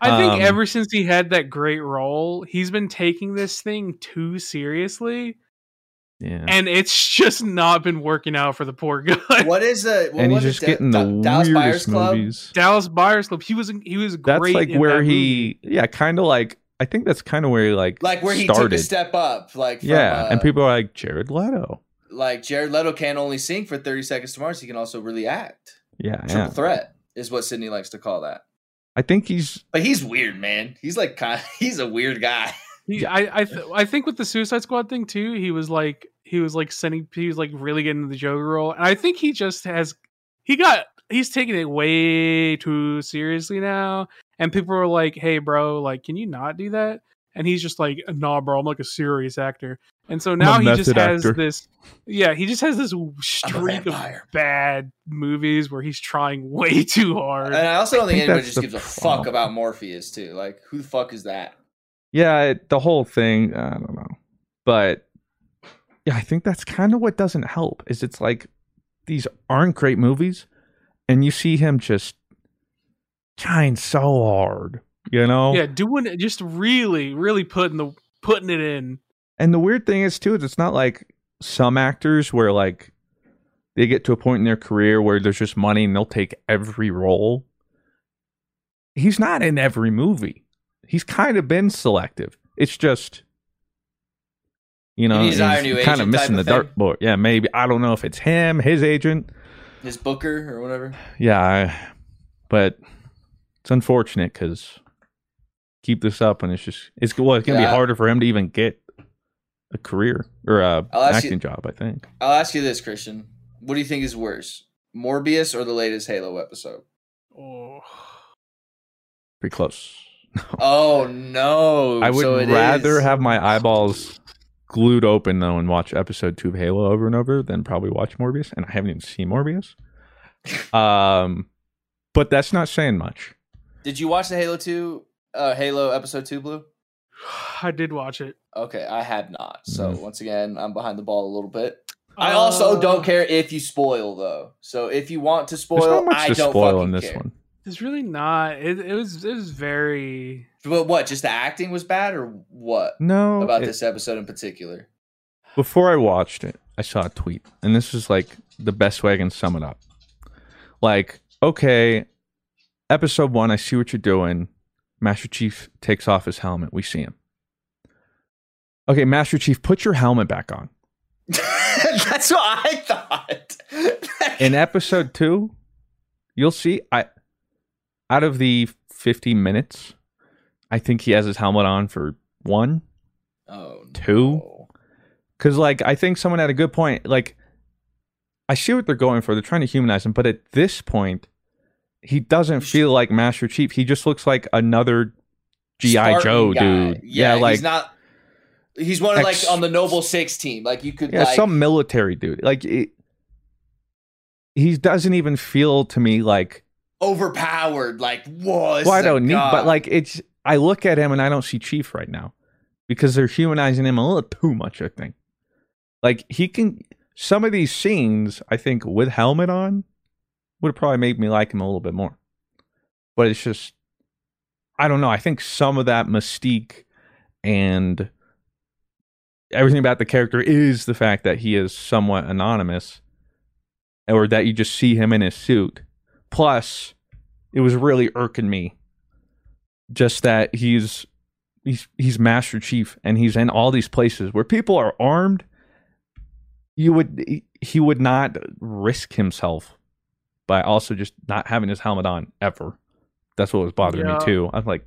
I think Um, ever since he had that great role, he's been taking this thing too seriously, Yeah, and it's just not been working out for the poor guy. What is the? What and he's just it? getting Da- the Dallas Buyers weirdest Club. movies. Dallas Buyers Club. He was he was great. That's great. like in where that he, yeah, kind of like I think that's kind of where he like Like where he started. took a step up. Like from, yeah, uh, and people are like Jared Leto. like Jared Leto can't only sing for 30 seconds to Mars, he can also really act. Yeah, Triple yeah. threat is what Sydney likes to call that. I think he's But he's weird, man. He's like kind of, he's a weird guy. He, I I th- I think with the Suicide Squad thing too, he was like he was like sending he was like really getting into the Joker role, and I think he just has he got he's taking it way too seriously now, and people are like, "Hey, bro, like, can you not do that?" And he's just like, "Nah, bro, I'm like a serious actor," and so now he just has actor. this, yeah, he just has this streak of bad movies where he's trying way too hard. And I also don't think, think anybody just the gives a fuck about Morbius too. Like who the fuck is that? yeah, it- the whole thing. I don't know, but yeah, I think that's kind of what doesn't help. Is it's like these aren't great movies, and you see him just trying so hard, you know. yeah, doing it, just really, really putting the putting it in. And the weird thing is too, is it's not like some actors where like they get to a point in their career where there's just money and they'll take every role. He's not in every movie. He's kind of been selective. It's just you know, He needs to hire a new kind of agent missing the thing? dartboard. Yeah, maybe I don't know if it's him, his agent. His Booker or whatever. Yeah, I, but it's unfortunate because keep this up and it's just it's well, it's gonna Yeah. be harder for him to even get a career or a acting you- job. I think. I'll ask you this, Christian. What do you think is worse, Morbius or the latest Halo episode? Oh. Pretty close. Oh no! I would So rather is- have my eyeballs glued open though and watch episode two of Halo over and over than probably watch Morbius. And I haven't even seen Morbius. Um, but that's not saying much. Did you watch the Halo two, uh, Halo episode two, Blue? I did watch it. Okay, I had not. So Mhm. once again, I'm behind the ball a little bit. I also Uh, don't care if you spoil though. So if you want to spoil, not much I to don't spoil fucking in this care. one. It's really not. It, it was it was very. But what? Just the acting was bad, or what No, about it- this episode in particular? Before I watched it, I saw a tweet, and this is like the best way I can sum it up. Like, okay, episode one, I see what you're doing. Master Chief takes off his helmet. We see him. Okay, Master Chief, put your helmet back on. That's what I thought. In episode two, you'll see. I out of the 50 minutes, I think he has his helmet on for one, oh, two. no. Because, like, I think someone had a good point. Like, I see what they're going for. They're trying to humanize him, but at this point, he doesn't feel like Master Chief. He just looks like another GI Joe guy. dude. Yeah, like he's not. He's one of Ex- like on the Noble Six team. Like you could Yeah, like some military dude. Like it, he doesn't even feel to me like. overpowered. Like whoa. well, I don't need, but like it's. I look at him and I don't see Chief right now because they're humanizing him a little too much. I think. Like he can. Some of these scenes, I think, with helmet on, would have probably made me like him a little bit more. But it's just, I don't know. I think some of that mystique and everything about the character is the fact that he is somewhat anonymous or that you just see him in his suit. Plus, it was really irking me just that he's he's he's Master Chief and he's in all these places where people are armed. You would he would not risk himself by also just not having his helmet on ever. That's what was bothering Yeah. me too. I'm like,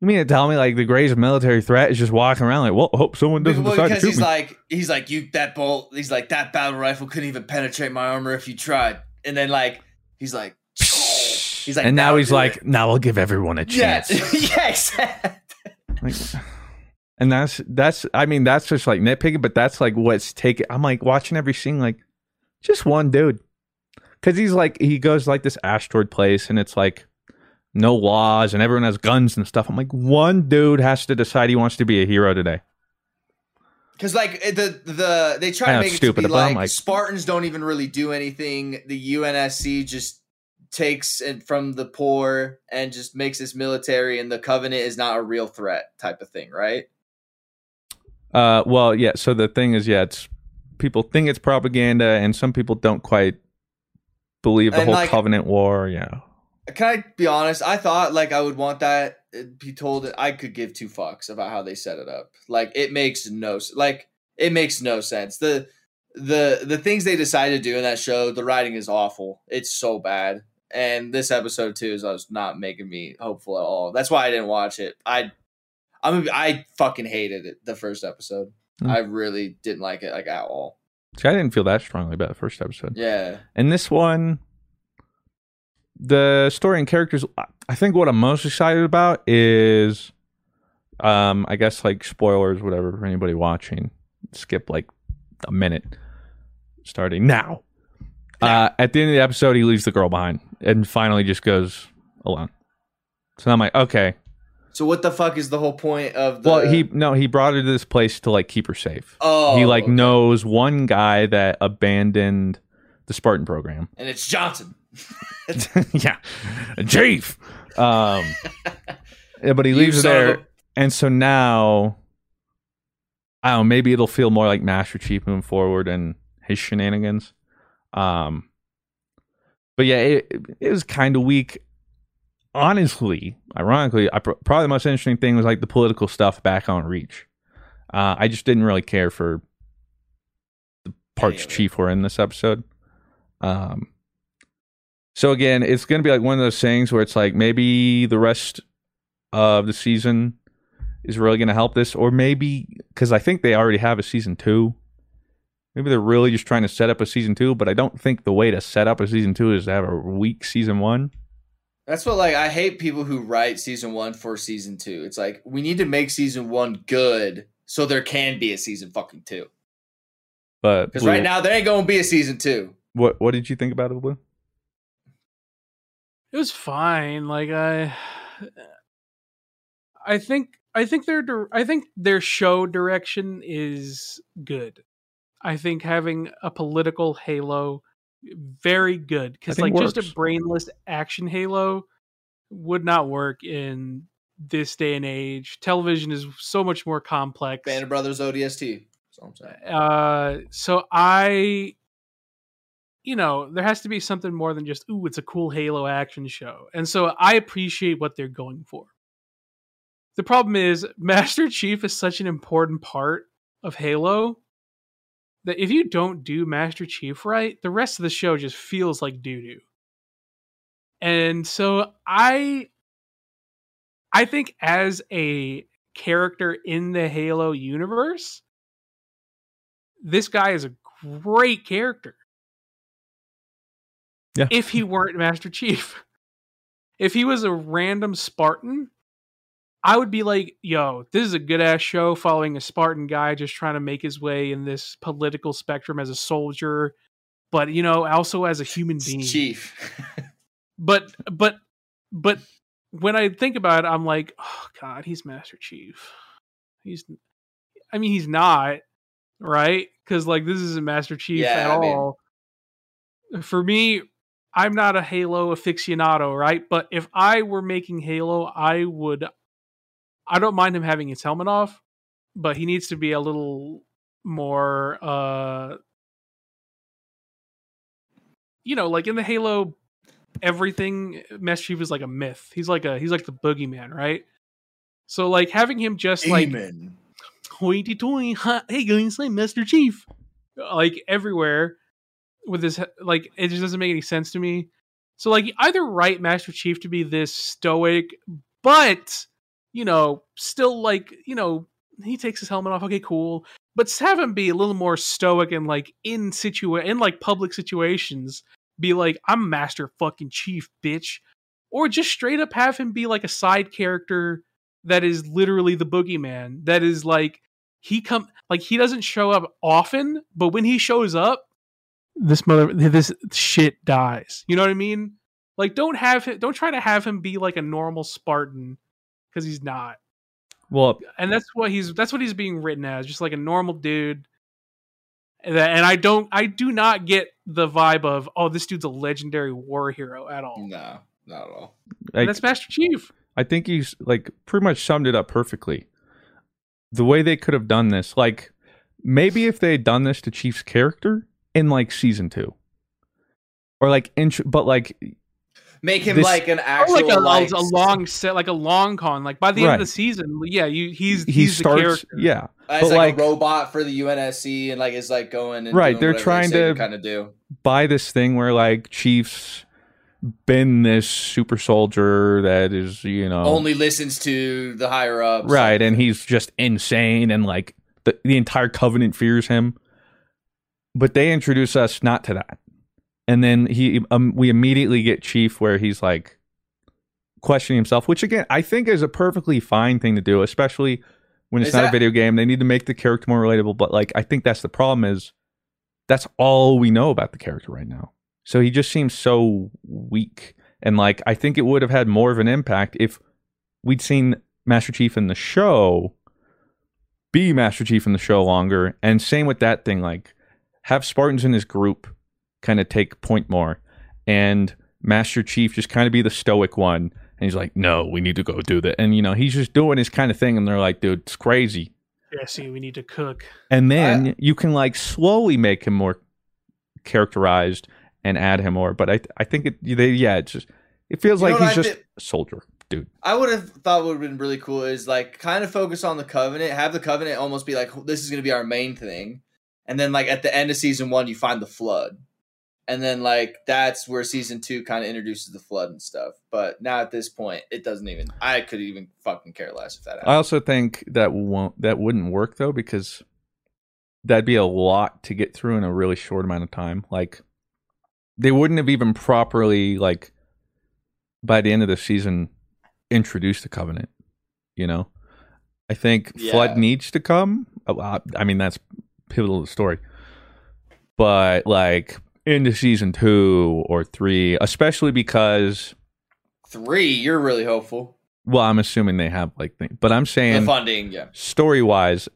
you mean to tell me like the greatest military threat is just walking around like, well, hope someone doesn't Well, decide to because shoot he's me. like he's like you that bolt. He's like that battle rifle couldn't even penetrate my armor if you tried. And then like he's like he's like and now "That'll he's like, it." now I'll give everyone a chance. yeah. Like, and that's that's I mean that's just like nitpicking, but that's like what's taken. I'm like watching every scene, like just one dude, because he's like he goes like this asteroid place, and it's like no laws, and everyone has guns and stuff. I'm like one dude has to decide he wants to be a hero today. Because like the the they try to make it stupid, to be like, like- Spartans don't even really do anything. The UNSC just takes it from the poor and just makes this military, and the Covenant is not a real threat type of thing, right? Uh, well, yeah. So the thing is, yeah, it's people think it's propaganda, and some people don't quite believe the And, whole like- Covenant War. Yeah, Can I be honest? I thought like I would want that uh, be told that I could give two fucks about how they set it up. Like it makes no like it makes no sense. The the the things they decided to do in that show, the writing is awful. It's so bad. And this episode too is was not making me hopeful at all. That's why I didn't watch it. I I'm I fucking hated it the first episode. Hmm. I really didn't like it like at all. See, I didn't feel that strongly about the first episode. Yeah. And this one, the story and characters, I think what I'm most excited about is, um, I guess like spoilers, whatever, for anybody watching. Skip like a minute, starting now. Uh, at the end of the episode, he leaves the girl behind and finally just goes alone. So I'm like, okay. So what the fuck is the whole point of the Well, he no, he brought her to this place to like keep her safe. Oh, he like okay. knows one guy that abandoned the Spartan program. and it's Johnson. yeah, chief. Um, yeah, but he You leaves her there, a- and so now, I don't know. Maybe it'll feel more like Master Chief moving forward and his shenanigans. Um, but yeah, it, it was kind of weak. Honestly, ironically, I, pr- probably the most interesting thing was like the political stuff back on Reach. Uh, I just didn't really care for the parts. Chief were in this episode. Um, so again, it's going to be like one of those things where it's like maybe the rest of the season is really going to help this, or maybe because I think they already have a season two. Maybe they're really just trying to set up a season two, but I don't think the way to set up a season two is to have a weak season one. That's what like I hate people who write season one for season two. It's like we need to make season one good so there can be a season fucking two. But Because right now there ain't gonna be a season two. what what did you think about it, Blue? It was fine. Like I, I think I think their I think their show direction is good. I think having a political Halo very good because think like just a brainless action Halo would not work in this day and age. Television is so much more complex. Band of Brothers ODST. That's I'm saying. Uh, so I, you know, there has to be something more than just ooh, it's a cool Halo action show, and so I appreciate what they're going for. The problem is Master Chief is such an important part of Halo that if you don't do Master Chief right, the rest of the show just feels like doo doo. And so I I think as a character in the Halo universe, this guy is a great character. Yeah. If he weren't Master Chief. If he was a random Spartan, I would be like, yo, this is a good ass show following a Spartan guy just trying to make his way in this political spectrum as a soldier, but you know, also as a human being. Chief. But but but when I think about it, I'm like, oh god, he's Master Chief. He's I mean, he's not, right? Because like this isn't Master Chief Yeah, at I mean- all. For me, I'm not a Halo aficionado, right? But if I were making Halo, I would. I don't mind him having his helmet off, but he needs to be a little more. uh You know, like in the Halo, everything Master Chief is like a myth. He's like a he's like the boogeyman, right? So like having him just like Demon. hoity toity, hey guys, I'm Master Chief, like everywhere with this, like it just doesn't make any sense to me. So like either write Master Chief to be this stoic, but you know, still like you know, he takes his helmet off, okay, cool, but have him be a little more stoic and like in situa in like public situations, be like I'm Master fucking Chief, bitch, or just straight up have him be like a side character that is literally the boogeyman that is like he come like he doesn't show up often but when he shows up this mother this shit dies. You know what i mean? Like don't have him don't try to have him be like a normal spartan because he's not. Well, and that's what he's that's what he's being written as just like a normal dude. And and i don't i do not get the vibe of oh this dude's a legendary war hero at all. No, not at all. Like, that's master chief. I think he's like pretty much summed it up perfectly. The way they could have done this, like maybe if they had done this to Chief's character in like season two, or like int- but like Make him This- like an actual like a, like, a long set, like a long con. Like by the end of the season, yeah, you he's he he's the starts, character. yeah, as but like, like, a robot for the UNSC and like is like going and Right, they're whatever trying to- kind of do. buy this thing where like Chief's been this super soldier that is you know Only listens to the higher ups. right, and he's just insane and like the the entire Covenant fears him. But they introduce us not to that, and then he um, we immediately get Chief where he's like questioning himself, which again I think is a perfectly fine thing to do, especially when it's Is not a video game. They need to make the character more relatable, but like I think that's the problem is that's all we know about the character right now. So he just seems so weak. And like I think it would have had more of an impact if we'd seen Master Chief in the show be Master Chief in the show longer. And same with that thing, like have Spartans in his group kind of take point more and Master Chief just kind of be the stoic one. And he's like, no, we need to go do that. And, you know, he's just doing his kind of thing. And they're like, dude, it's crazy. Jesse, we need to cook. And then you can like slowly make him more characterized and add him more. But I, I think it, they, yeah, it's just, it feels like he's I just thi- a soldier, dude. I would have thought would have been really cool is like kind of focus on the covenant, have the covenant almost be like this is going to be our main thing, and then like at the end of season one you find the flood, and then like that's where season two kind of introduces the flood and stuff. But now at this point, it doesn't even. I could even fucking care less if that I also think that won't, that wouldn't work though, because that'd be a lot to get through in a really short amount of time. Like they wouldn't have even properly, like by the end of the season, introduced the covenant, you know? I think Yeah. Flood needs to come. I mean, that's pivotal to the story. But like into season two or three, especially because, Three, you're really hopeful. well, I'm assuming they have like, things, but I'm saying the funding, yeah. story wise,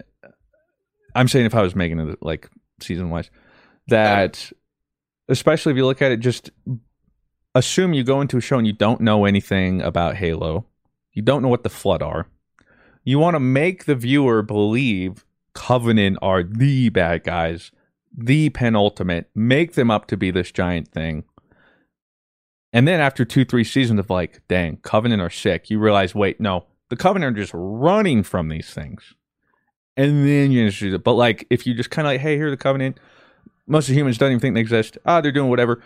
I'm saying if I was making it like season wise, that especially if you look at it, just assume you go into a show and you don't know anything about Halo, you don't know what the Flood are. You want to make the viewer believe Covenant are the bad guys, the penultimate, make them up to be this giant thing. And then after two, three seasons of like, dang, Covenant are sick, you realize, wait, no, the Covenant are just running from these things. And then you introduce it. But like, if you just kind of like, hey, here are the Covenant, most of humans don't even think they exist. Ah, they're doing whatever.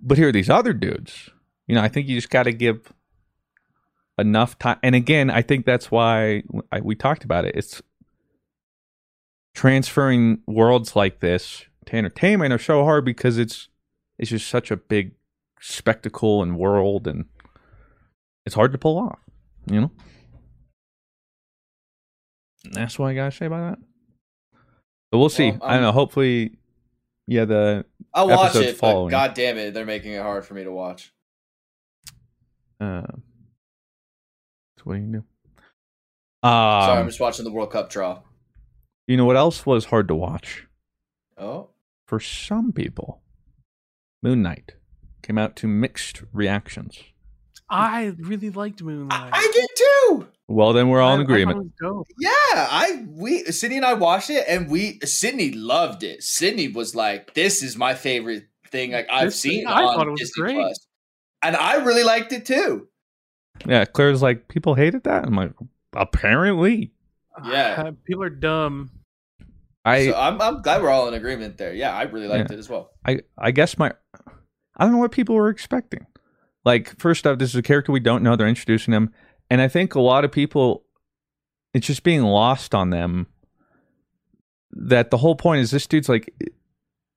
But here are these other dudes. You know, I think you just got to give enough time. And again, I think that's why I, we talked about it. It's transferring worlds like this to entertainment are so hard because it's it's just such a big spectacle and world and it's hard to pull off you know That's what I gotta say about that. But we'll see. Well, I don't know. Hopefully, yeah. The I'll watch episodes it, but following. god damn it, they're making it hard for me to watch. Uh, so what do you do? Sorry, I'm Um, just watching the World Cup draw. you know what else was hard to watch Oh, for some people? Moon Knight came out to mixed reactions. I really liked Moon Knight. I did too. Well, then we're all in I- I agreement. it. Yeah, I we Sydney and I watched it, and we Sydney loved it. Sydney was like, "This is my favorite thing like I've This- seen I on thought it was Disney great. Plus," and I really liked it too. Yeah, Claire's like, people hated that. I'm like, apparently. Uh, yeah. people are dumb. I so I'm I'm glad we're all in agreement there. Yeah, I really liked Yeah. it as well. I I guess my I don't know what people were expecting. Like first off, this is a character we don't know. They're introducing him, and I think a lot of people, it's just being lost on them. That the whole point is this dude's like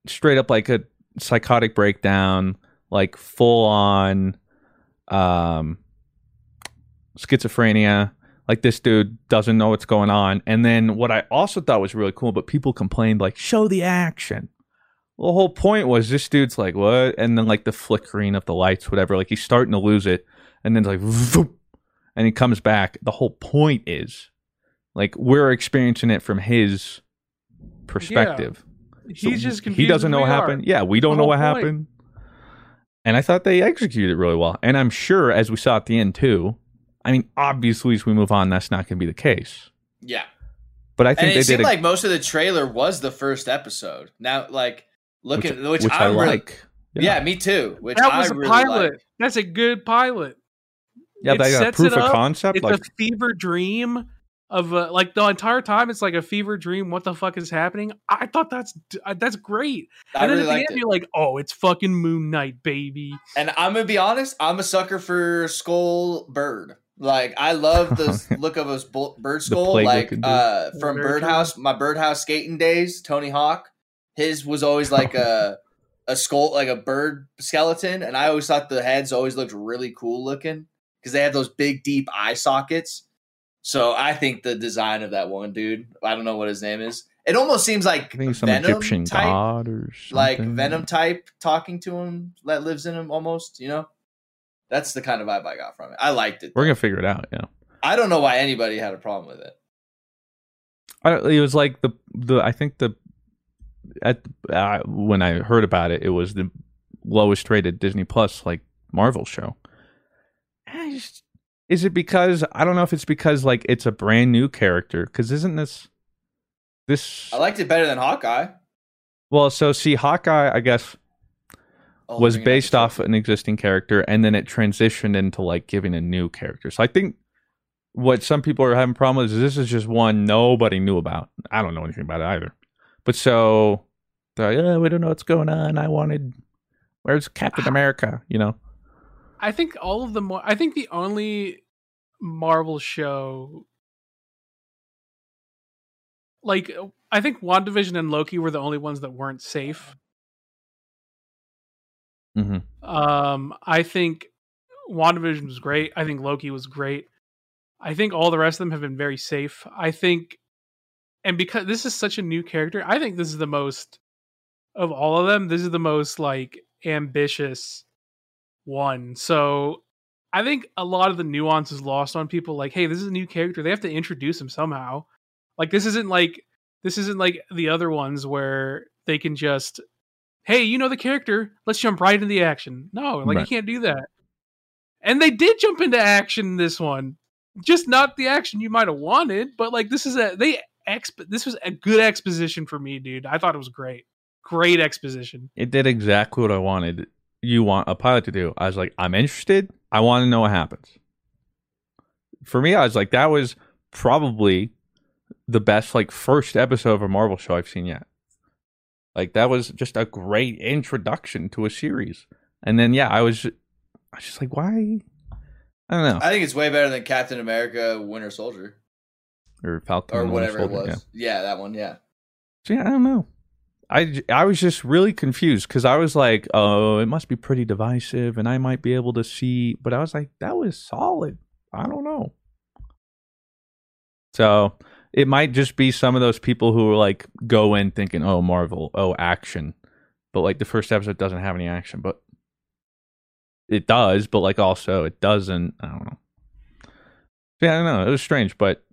straight up like a psychotic breakdown, like full on um schizophrenia. Like this dude doesn't know what's going on. And then what I also thought was really cool, but people complained like, show the action. Well, the whole point was this dude's like, what? And then like the flickering of the lights, whatever. Like he's starting to lose it. And then it's like, vroom, and he comes back. The whole point is like we're experiencing it from his perspective. So He's just he doesn't know what we are. happened. Yeah, we don't know what point. happened. And I thought they executed it really well. And I'm sure, as we saw at the end too, I mean, obviously, as we move on, that's not going to be the case. Yeah, But I and think it they seemed did a, like most of the trailer was the first episode. Now, like looking, which, which I I'm really- like. Yeah. me too. Which That was a really pilot. like. That's a good pilot. Yeah, It they got a proof it of up. concept. It's like, a fever dream of uh, like the entire time. It's like a fever dream. What the fuck is happening? I thought that's uh, that's great. I and then really at the end, it. you're like, oh, it's fucking Moon Knight, baby. And I'm gonna be honest, I'm a sucker for skull bird. Like I love the look of a bull- bird skull. Like uh, from Birdhouse, my Birdhouse skating days. Tony Hawk, his was always like a a skull, like a bird skeleton, and I always thought the heads always looked really cool looking because they have those big deep eye sockets. So I think the design of that one dude, I don't know what his name is. It almost seems like I think some Venom Egyptian type, god or something. like Venom type talking to him that lives in him almost, you know? That's the kind of vibe I got from it. I liked it. We're gonna figure it out. Yeah. I don't know why anybody had a problem with it. I, it was like the the I think the at uh, when I heard about it, it was the lowest rated Disney Plus like Marvel show. Just- Is it because I don't know if it's because like it's a brand new character? Because isn't this this I liked it better than Hawkeye. well? So see, Hawkeye, I guess, was based off an existing character, and then it transitioned into like giving a new character. So I think what some people are having problems is this is just one nobody knew about. I don't know anything about it either. But so they're like, oh, we don't know what's going on. I wanted where's Captain ah. America? You know? I think all of the more. I think the only Marvel show, like I think WandaVision and Loki were the only ones that weren't safe. Mm-hmm. Um, I think WandaVision was great. I think Loki was great. I think all the rest of them have been very safe. I think, and because this is such a new character, I think this is the most of all of them. This is the most like ambitious one. So I think a lot of the nuance is lost on people. Like, hey, this is a new character. They have to introduce him somehow. Like, this isn't like this isn't like the other ones where they can just hey, you know the character, let's jump right into the action. No, like you can't do that. And they did jump into action in this one. Just not the action you might have wanted, but like this is a they exp this was a good exposition for me, dude. I thought it was great. Great exposition. It did exactly what I wanted. You want a pilot to do. I was like, I'm interested. I want to know what happens. For me, I was like, that was probably the best like first episode of a Marvel show I've seen yet. Like that was just a great introduction to a series. And then yeah, I was I was just like, why? I don't know. I think it's way better than Captain America Winter Soldier or Falcon or whatever it was. yeah. Yeah. that one. Yeah. So, yeah, I don't know. I I was just really confused because I was like, oh, it must be pretty divisive and I might be able to see. But I was like, that was solid. I don't know. So, it might just be some of those people who are like go in thinking, "Oh, Marvel, oh, action," but like the first episode doesn't have any action, but it does. But like also, it doesn't. I don't know. Yeah, I don't know. It was strange, but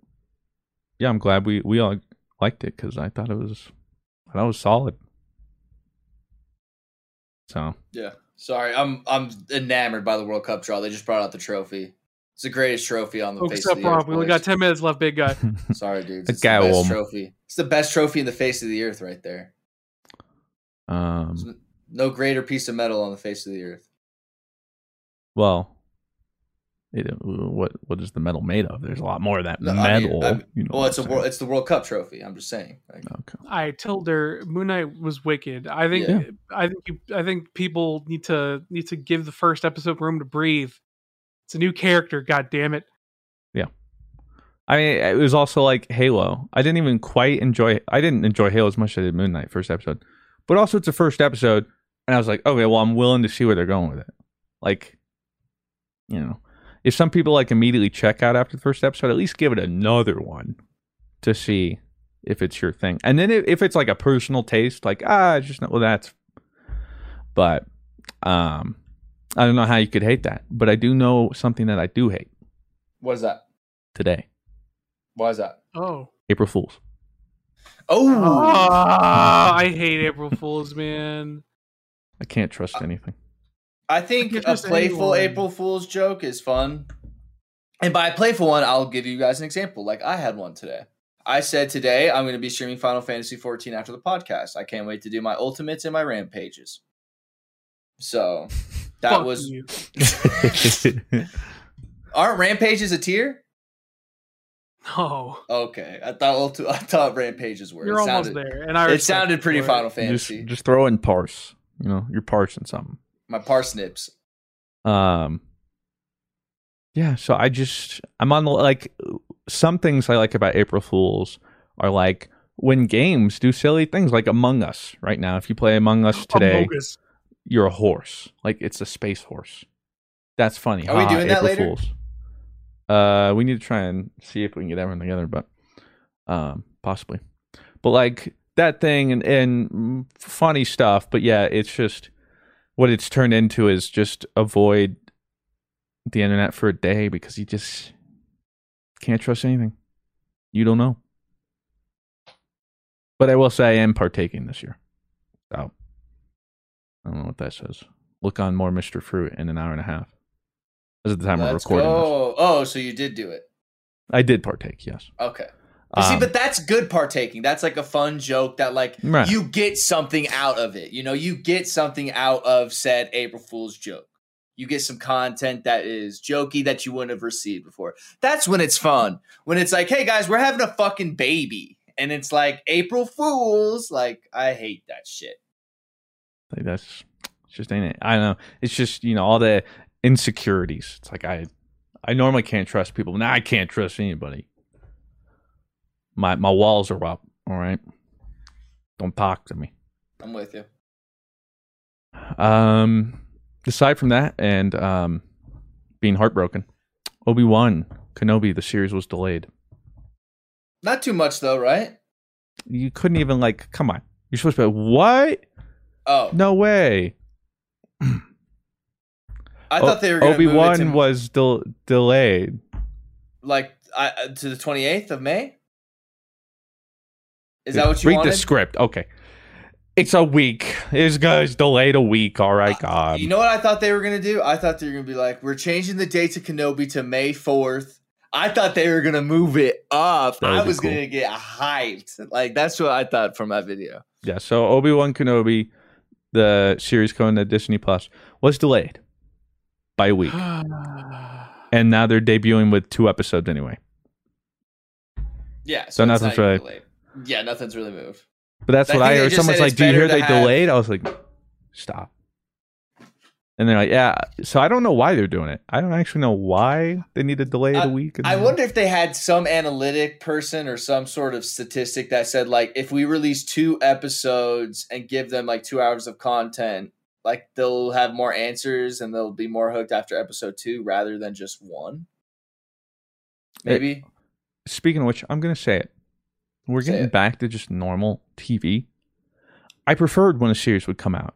yeah, I'm glad we we all liked it because I thought it was I thought was solid. So Yeah. Sorry, I'm I'm enamored by the World Cup draw. They just brought out the trophy. It's the greatest trophy on the Focus face of the earth. Rob. We only got ten minutes left, big guy. Sorry, dudes. The It's the best Gowom. trophy. It's the best trophy in the face of the earth, right there. um, No greater piece of metal on the face of the earth. well, it, what what is the metal made of? There's a lot more of that No, I mean- metal. I mean- you know well, it's a I'm world, it's the World Cup trophy. I'm just saying. Like, I told her Moon Knight was wicked. I think Yeah. I think you, I think people need to need to give the first episode room to breathe. It's a new character. God damn it! Yeah. I mean, it was also like Halo. I didn't even quite enjoy. I didn't enjoy Halo as much as I did Moon Knight first episode, but also it's the first episode, and I was like, okay, well, I'm willing to see where they're going with it. Like, you know, if some people like immediately check out after the first episode, at least give it another one to see if it's your thing. And then if, it's like a personal taste, like ah, it's just not well, that's. But, um, I don't know how you could hate that, but I do know something that I do hate what is that? today. Why is that? Oh, April Fools. Oh, Ah, I hate April Fools, man. I can't trust anything. I think can't a playful anyone. April Fool's joke is fun. And by a playful one, I'll give you guys an example. Like I had one today. I said today I'm going to be streaming Final Fantasy 14 after the podcast. I can't wait to do my ultimates and my rampages. So that Fuck was. you. Aren't rampages a tier? No, Okay, I thought ulti- I thought rampages were. you're It almost sounded- there, and I. It sounded pretty for it. Final just, Fantasy. just throw in parse. You know, you're parsing something. My parsnips. Um, yeah. So I just I'm on the like some things I like about April Fools are like when games do silly things like Among Us. Right now, if you play Among Us today, Among Us. You're a horse. Like it's a space horse. That's funny. Are we doing that April later? Fools. Uh, we need to try and see if we can get everyone together, but um, possibly. But like that thing and and funny stuff. But yeah, it's just what it's turned into is just avoid the internet for a day because you just can't trust anything. You don't know. But I will say I am partaking this year. So I don't know what that says. Look on more Mr. Fruit in an hour and a half. This is the time we're Let's recording this. go. Oh, so you did do it. I did partake, yes. Okay. But see, Um, but that's good partaking. That's like a fun joke that like Right. you get something out of it. You know, you get something out of said April Fool's joke. You get some content that is jokey that you wouldn't have received before. That's when it's fun. When it's like, hey guys, we're having a fucking baby. And it's like April Fools. Like, I hate that shit. Like that's just ain't it. I don't know. It's just you know all the insecurities. It's like I I normally can't trust people. Now I can't trust anybody. My my walls are up. All right. Don't talk to me. I'm with you. Um, aside from that, and um, being heartbroken, Obi Wan Kenobi the series was delayed. Not too much though, right? You couldn't even like. Come on. You're supposed to be like, what? Oh, No way. I thought they were going to Obi Wan was del- delayed. like I, uh, to the 28th of May. Is that what you read wanted? the script? Okay, it's a week. This guy's delayed a week. All right, God. Uh, You know what I thought they were gonna do? I thought they were gonna be like, we're changing the date to Kenobi to May fourth. I thought they were gonna move it up. I was cool. gonna get hyped. Like that's what I thought from that video. yeah. So Obi Wan Kenobi, the series coming to Disney Plus, was delayed by a week, and now they're debuting with two episodes anyway. Yeah. So it's not nothing's even really- delayed. Yeah, nothing's really moved. But that's I what I think heard. Someone's like, "Do you hear they have- delayed?" I was like, "Stop." And they're like, "Yeah." So I don't know why they're doing it. I don't actually know why they need to delay it a week. I wonder if they had some analytic person or some sort of statistic that said like if we release two episodes and give them like two hours of content, like they'll have more answers and they'll be more hooked after episode two rather than just one. Maybe. Speaking of which, I'm gonna say it. we're Say getting it. back to just normal TV. I preferred when a series would come out.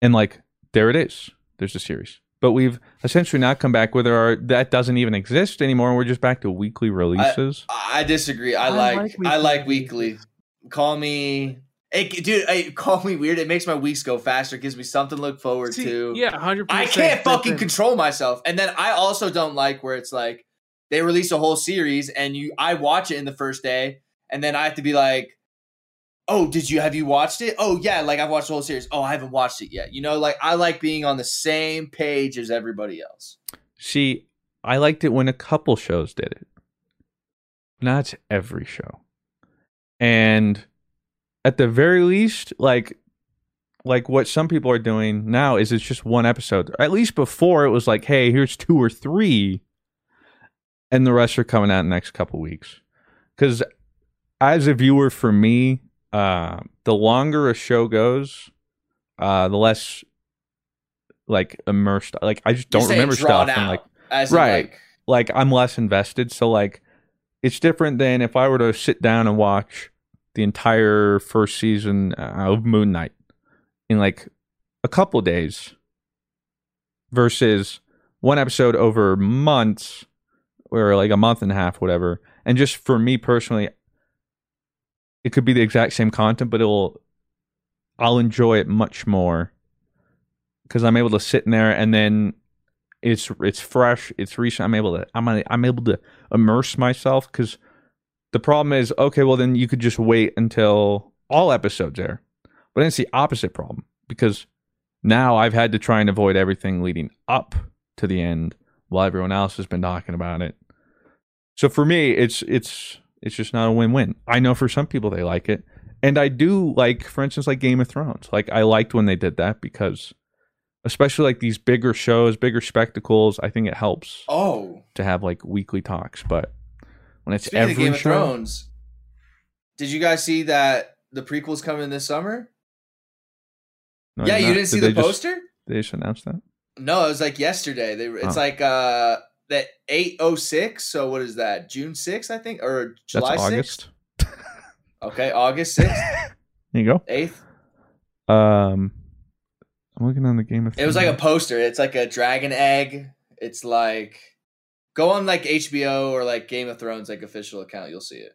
And like there it is. There's a series. But we've essentially not come back with our that doesn't even exist anymore. We're just back to weekly releases. I disagree. I, I like, like I like weekly. weekly. Call me, hey, dude. Hey, call me weird. It makes my weeks go faster. Gives me something to look forward See, to. yeah, hundred I can't fucking control myself. And then I also don't like where it's like they release a whole series and you I watch it in the first day and then I have to be like, "Oh, did you have you watched it? Oh, yeah, like I've watched the whole series. Oh, I haven't watched it yet." You know, like I like being on the same page as everybody else. See, I liked it when a couple shows did it. Not every show. And at the very least, like like what some people are doing now is it's just one episode. At least before it was like, hey, here's two or three, and the rest are coming out in the next couple weeks. Because as a viewer, for me, uh, the longer a show goes, uh, the less like immersed. Like I just don't remember stuff. and like right, like- like I'm less invested. So like it's different than if I were to sit down and watch the entire first season uh, of Moon Knight in like a couple days versus one episode over months or like a month and a half, whatever. And just for me personally, it could be the exact same content, but it'll I'll enjoy it much more because I'm able to sit in there and then it's it's fresh, it's recent. I'm able to I'm I'm able to immerse myself because the problem is okay. Well, then you could just wait until all episodes air, but then it's the opposite problem because now I've had to try and avoid everything leading up to the end while everyone else has been talking about it. So for me, it's it's it's just not a win-win. I know for some people they like it, and I do like, for instance, like Game of Thrones. Like I liked when they did that because, especially like these bigger shows, bigger spectacles, I think it helps Oh, to have like weekly talks. But when it's speaking every of Game of show, Thrones, did you guys see that the prequel's coming this summer? No, yeah, you didn't see the they just- poster? They just announced that. No, it was like yesterday. They it's Oh. like uh that eight oh six. So what is that? June sixth, I think, or July That's sixth. August. Okay, August sixth, There you go. eighth. Um, I'm looking on the Game of. Thrones. It was like a poster. It's like a dragon egg. It's like go on like HBO or like Game of Thrones like official account. You'll see it.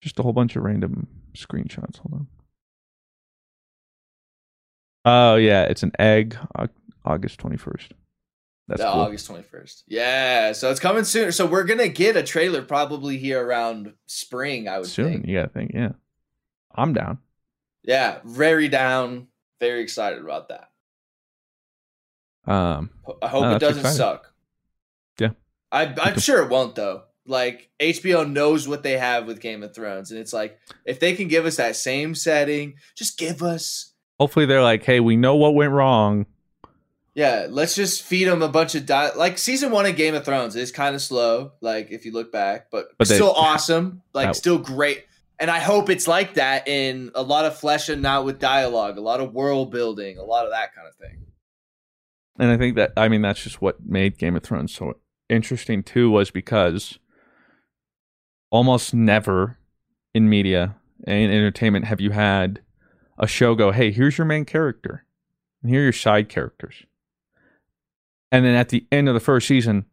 just a whole bunch of random screenshots. Hold on. Oh yeah, it's an egg. August twenty first. That's The cool. August twenty first. Yeah, so it's coming soon. So we're gonna get a trailer probably here around spring. I would Soon, think. you gotta think. Yeah, I'm down. Yeah, very down. Very excited about that. Um, I hope no, it doesn't exciting. suck. Yeah. I, I'm sure it won't though. Like HBO knows what they have with Game of Thrones, and it's like if they can give us that same setting, just give us. Hopefully, they're like, hey, we know what went wrong. Yeah, let's just feed them a bunch of di- like season one of Game of Thrones is kind of slow. Like if you look back, but, But they- still awesome. Like That- still great. And I hope it's like that in a lot of flesh and not with dialogue, a lot of world building, a lot of that kind of thing. And I think that I mean that's just what made Game of Thrones so interesting too was because almost never in media and entertainment have you had a show go, "Hey, here's your main character. And here are your side characters." And then at the end of the first season,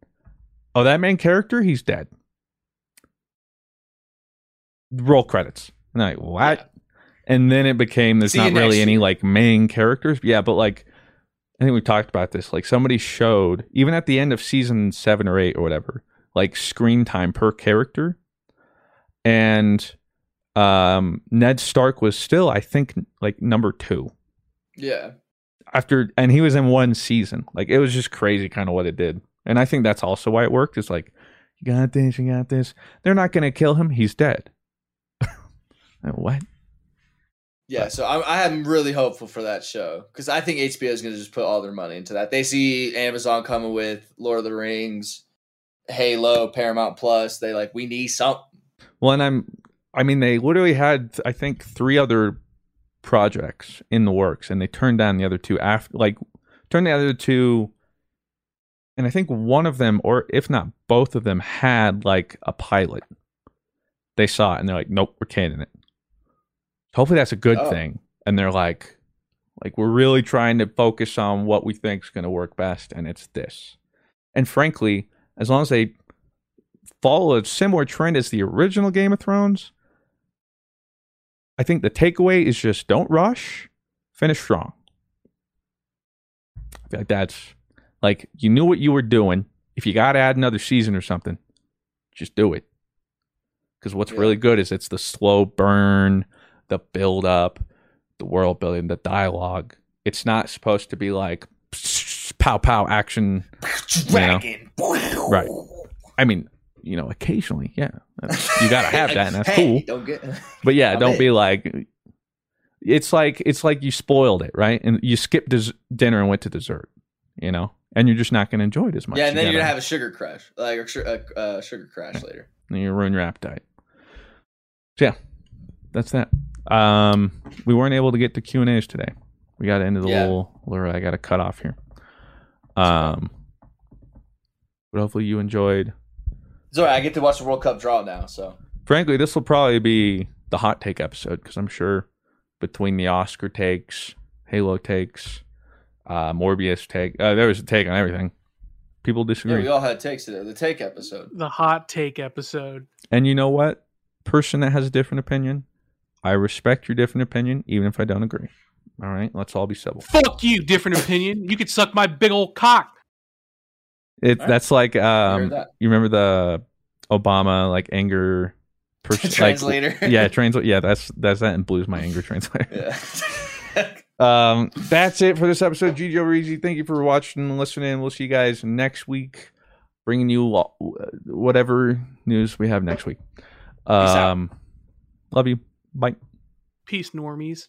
oh, that main character, he's dead. Roll credits. And I'm like, what? And then it became there's See not really any like main characters. Yeah, but like I think we talked about this. Like somebody showed even at the end of season seven or eight or whatever, like screen time per character, and um, Ned Stark was still, I think, like number two Yeah. After, and he was in one season. Like it was just crazy, kind of what it did. And I think that's also why it worked. It's like you got this, you got this. They're not going to kill him. He's dead. What? Yeah, so I'm, I am really hopeful for that show because I think HBO is going to just put all their money into that. They see Amazon coming with Lord of the Rings, Halo, Paramount Plus. They like we need something. Well, and I'm, I mean, they literally had, I think, three other projects in the works, and they turned down the other two after, like, turned the other two, and I think one of them, or if not both of them, had like a pilot they saw it and they're like, nope, we're canning it. Hopefully that's a good Oh. thing. And they're like, like we're really trying to focus on what we think is going to work best, and it's this. And frankly, as long as they follow a similar trend as the original Game of Thrones, I think the takeaway is just don't rush, finish strong. I feel like that's like you knew what you were doing. If you got to add another season or something, just do it. Because what's really good is it's the slow burn, the build up, the world building, the dialogue. It's not supposed to be like pow pow action. you know? Dragon. Right. I mean, you know, occasionally, yeah. You got to have that, and that's Hey, cool. Don't get. But yeah, don't in. be like it's like it's like you spoiled it, right? And you skipped des- dinner and went to dessert, you know, and you're just not going to enjoy it as much. Yeah, and then You you're gonna have a sugar crash, like a, a, uh sugar crash later. and you ruin your appetite. So yeah, that's that. Um, we weren't able to get to Q and A's today. We got into the Yeah. little, little. I got to cut off here. Um, but hopefully you enjoyed. It's alright. I get to watch the World Cup draw now, so Frankly, this will probably be the hot take episode because I'm sure between the Oscar takes, Halo takes, uh, Morbius take, uh, there was a take on everything. People yeah, disagree. we all had takes today. The take episode. The hot take episode. And you know what? Person that has a different opinion, I respect your different opinion, even if I don't agree. All right, let's all be civil. Fuck you, different opinion. You could suck my big old cock. It All right. that's like um, that. you remember the Obama like anger person Translator. Like, yeah, translate. Yeah, that's that's that and Blues my anger translator. Yeah. Um, that's it for this episode. Gigi Reezy, thank you for watching and listening. We'll see you guys next week, bringing you uh, whatever news we have next week. Um, love you. Bye. Peace, normies.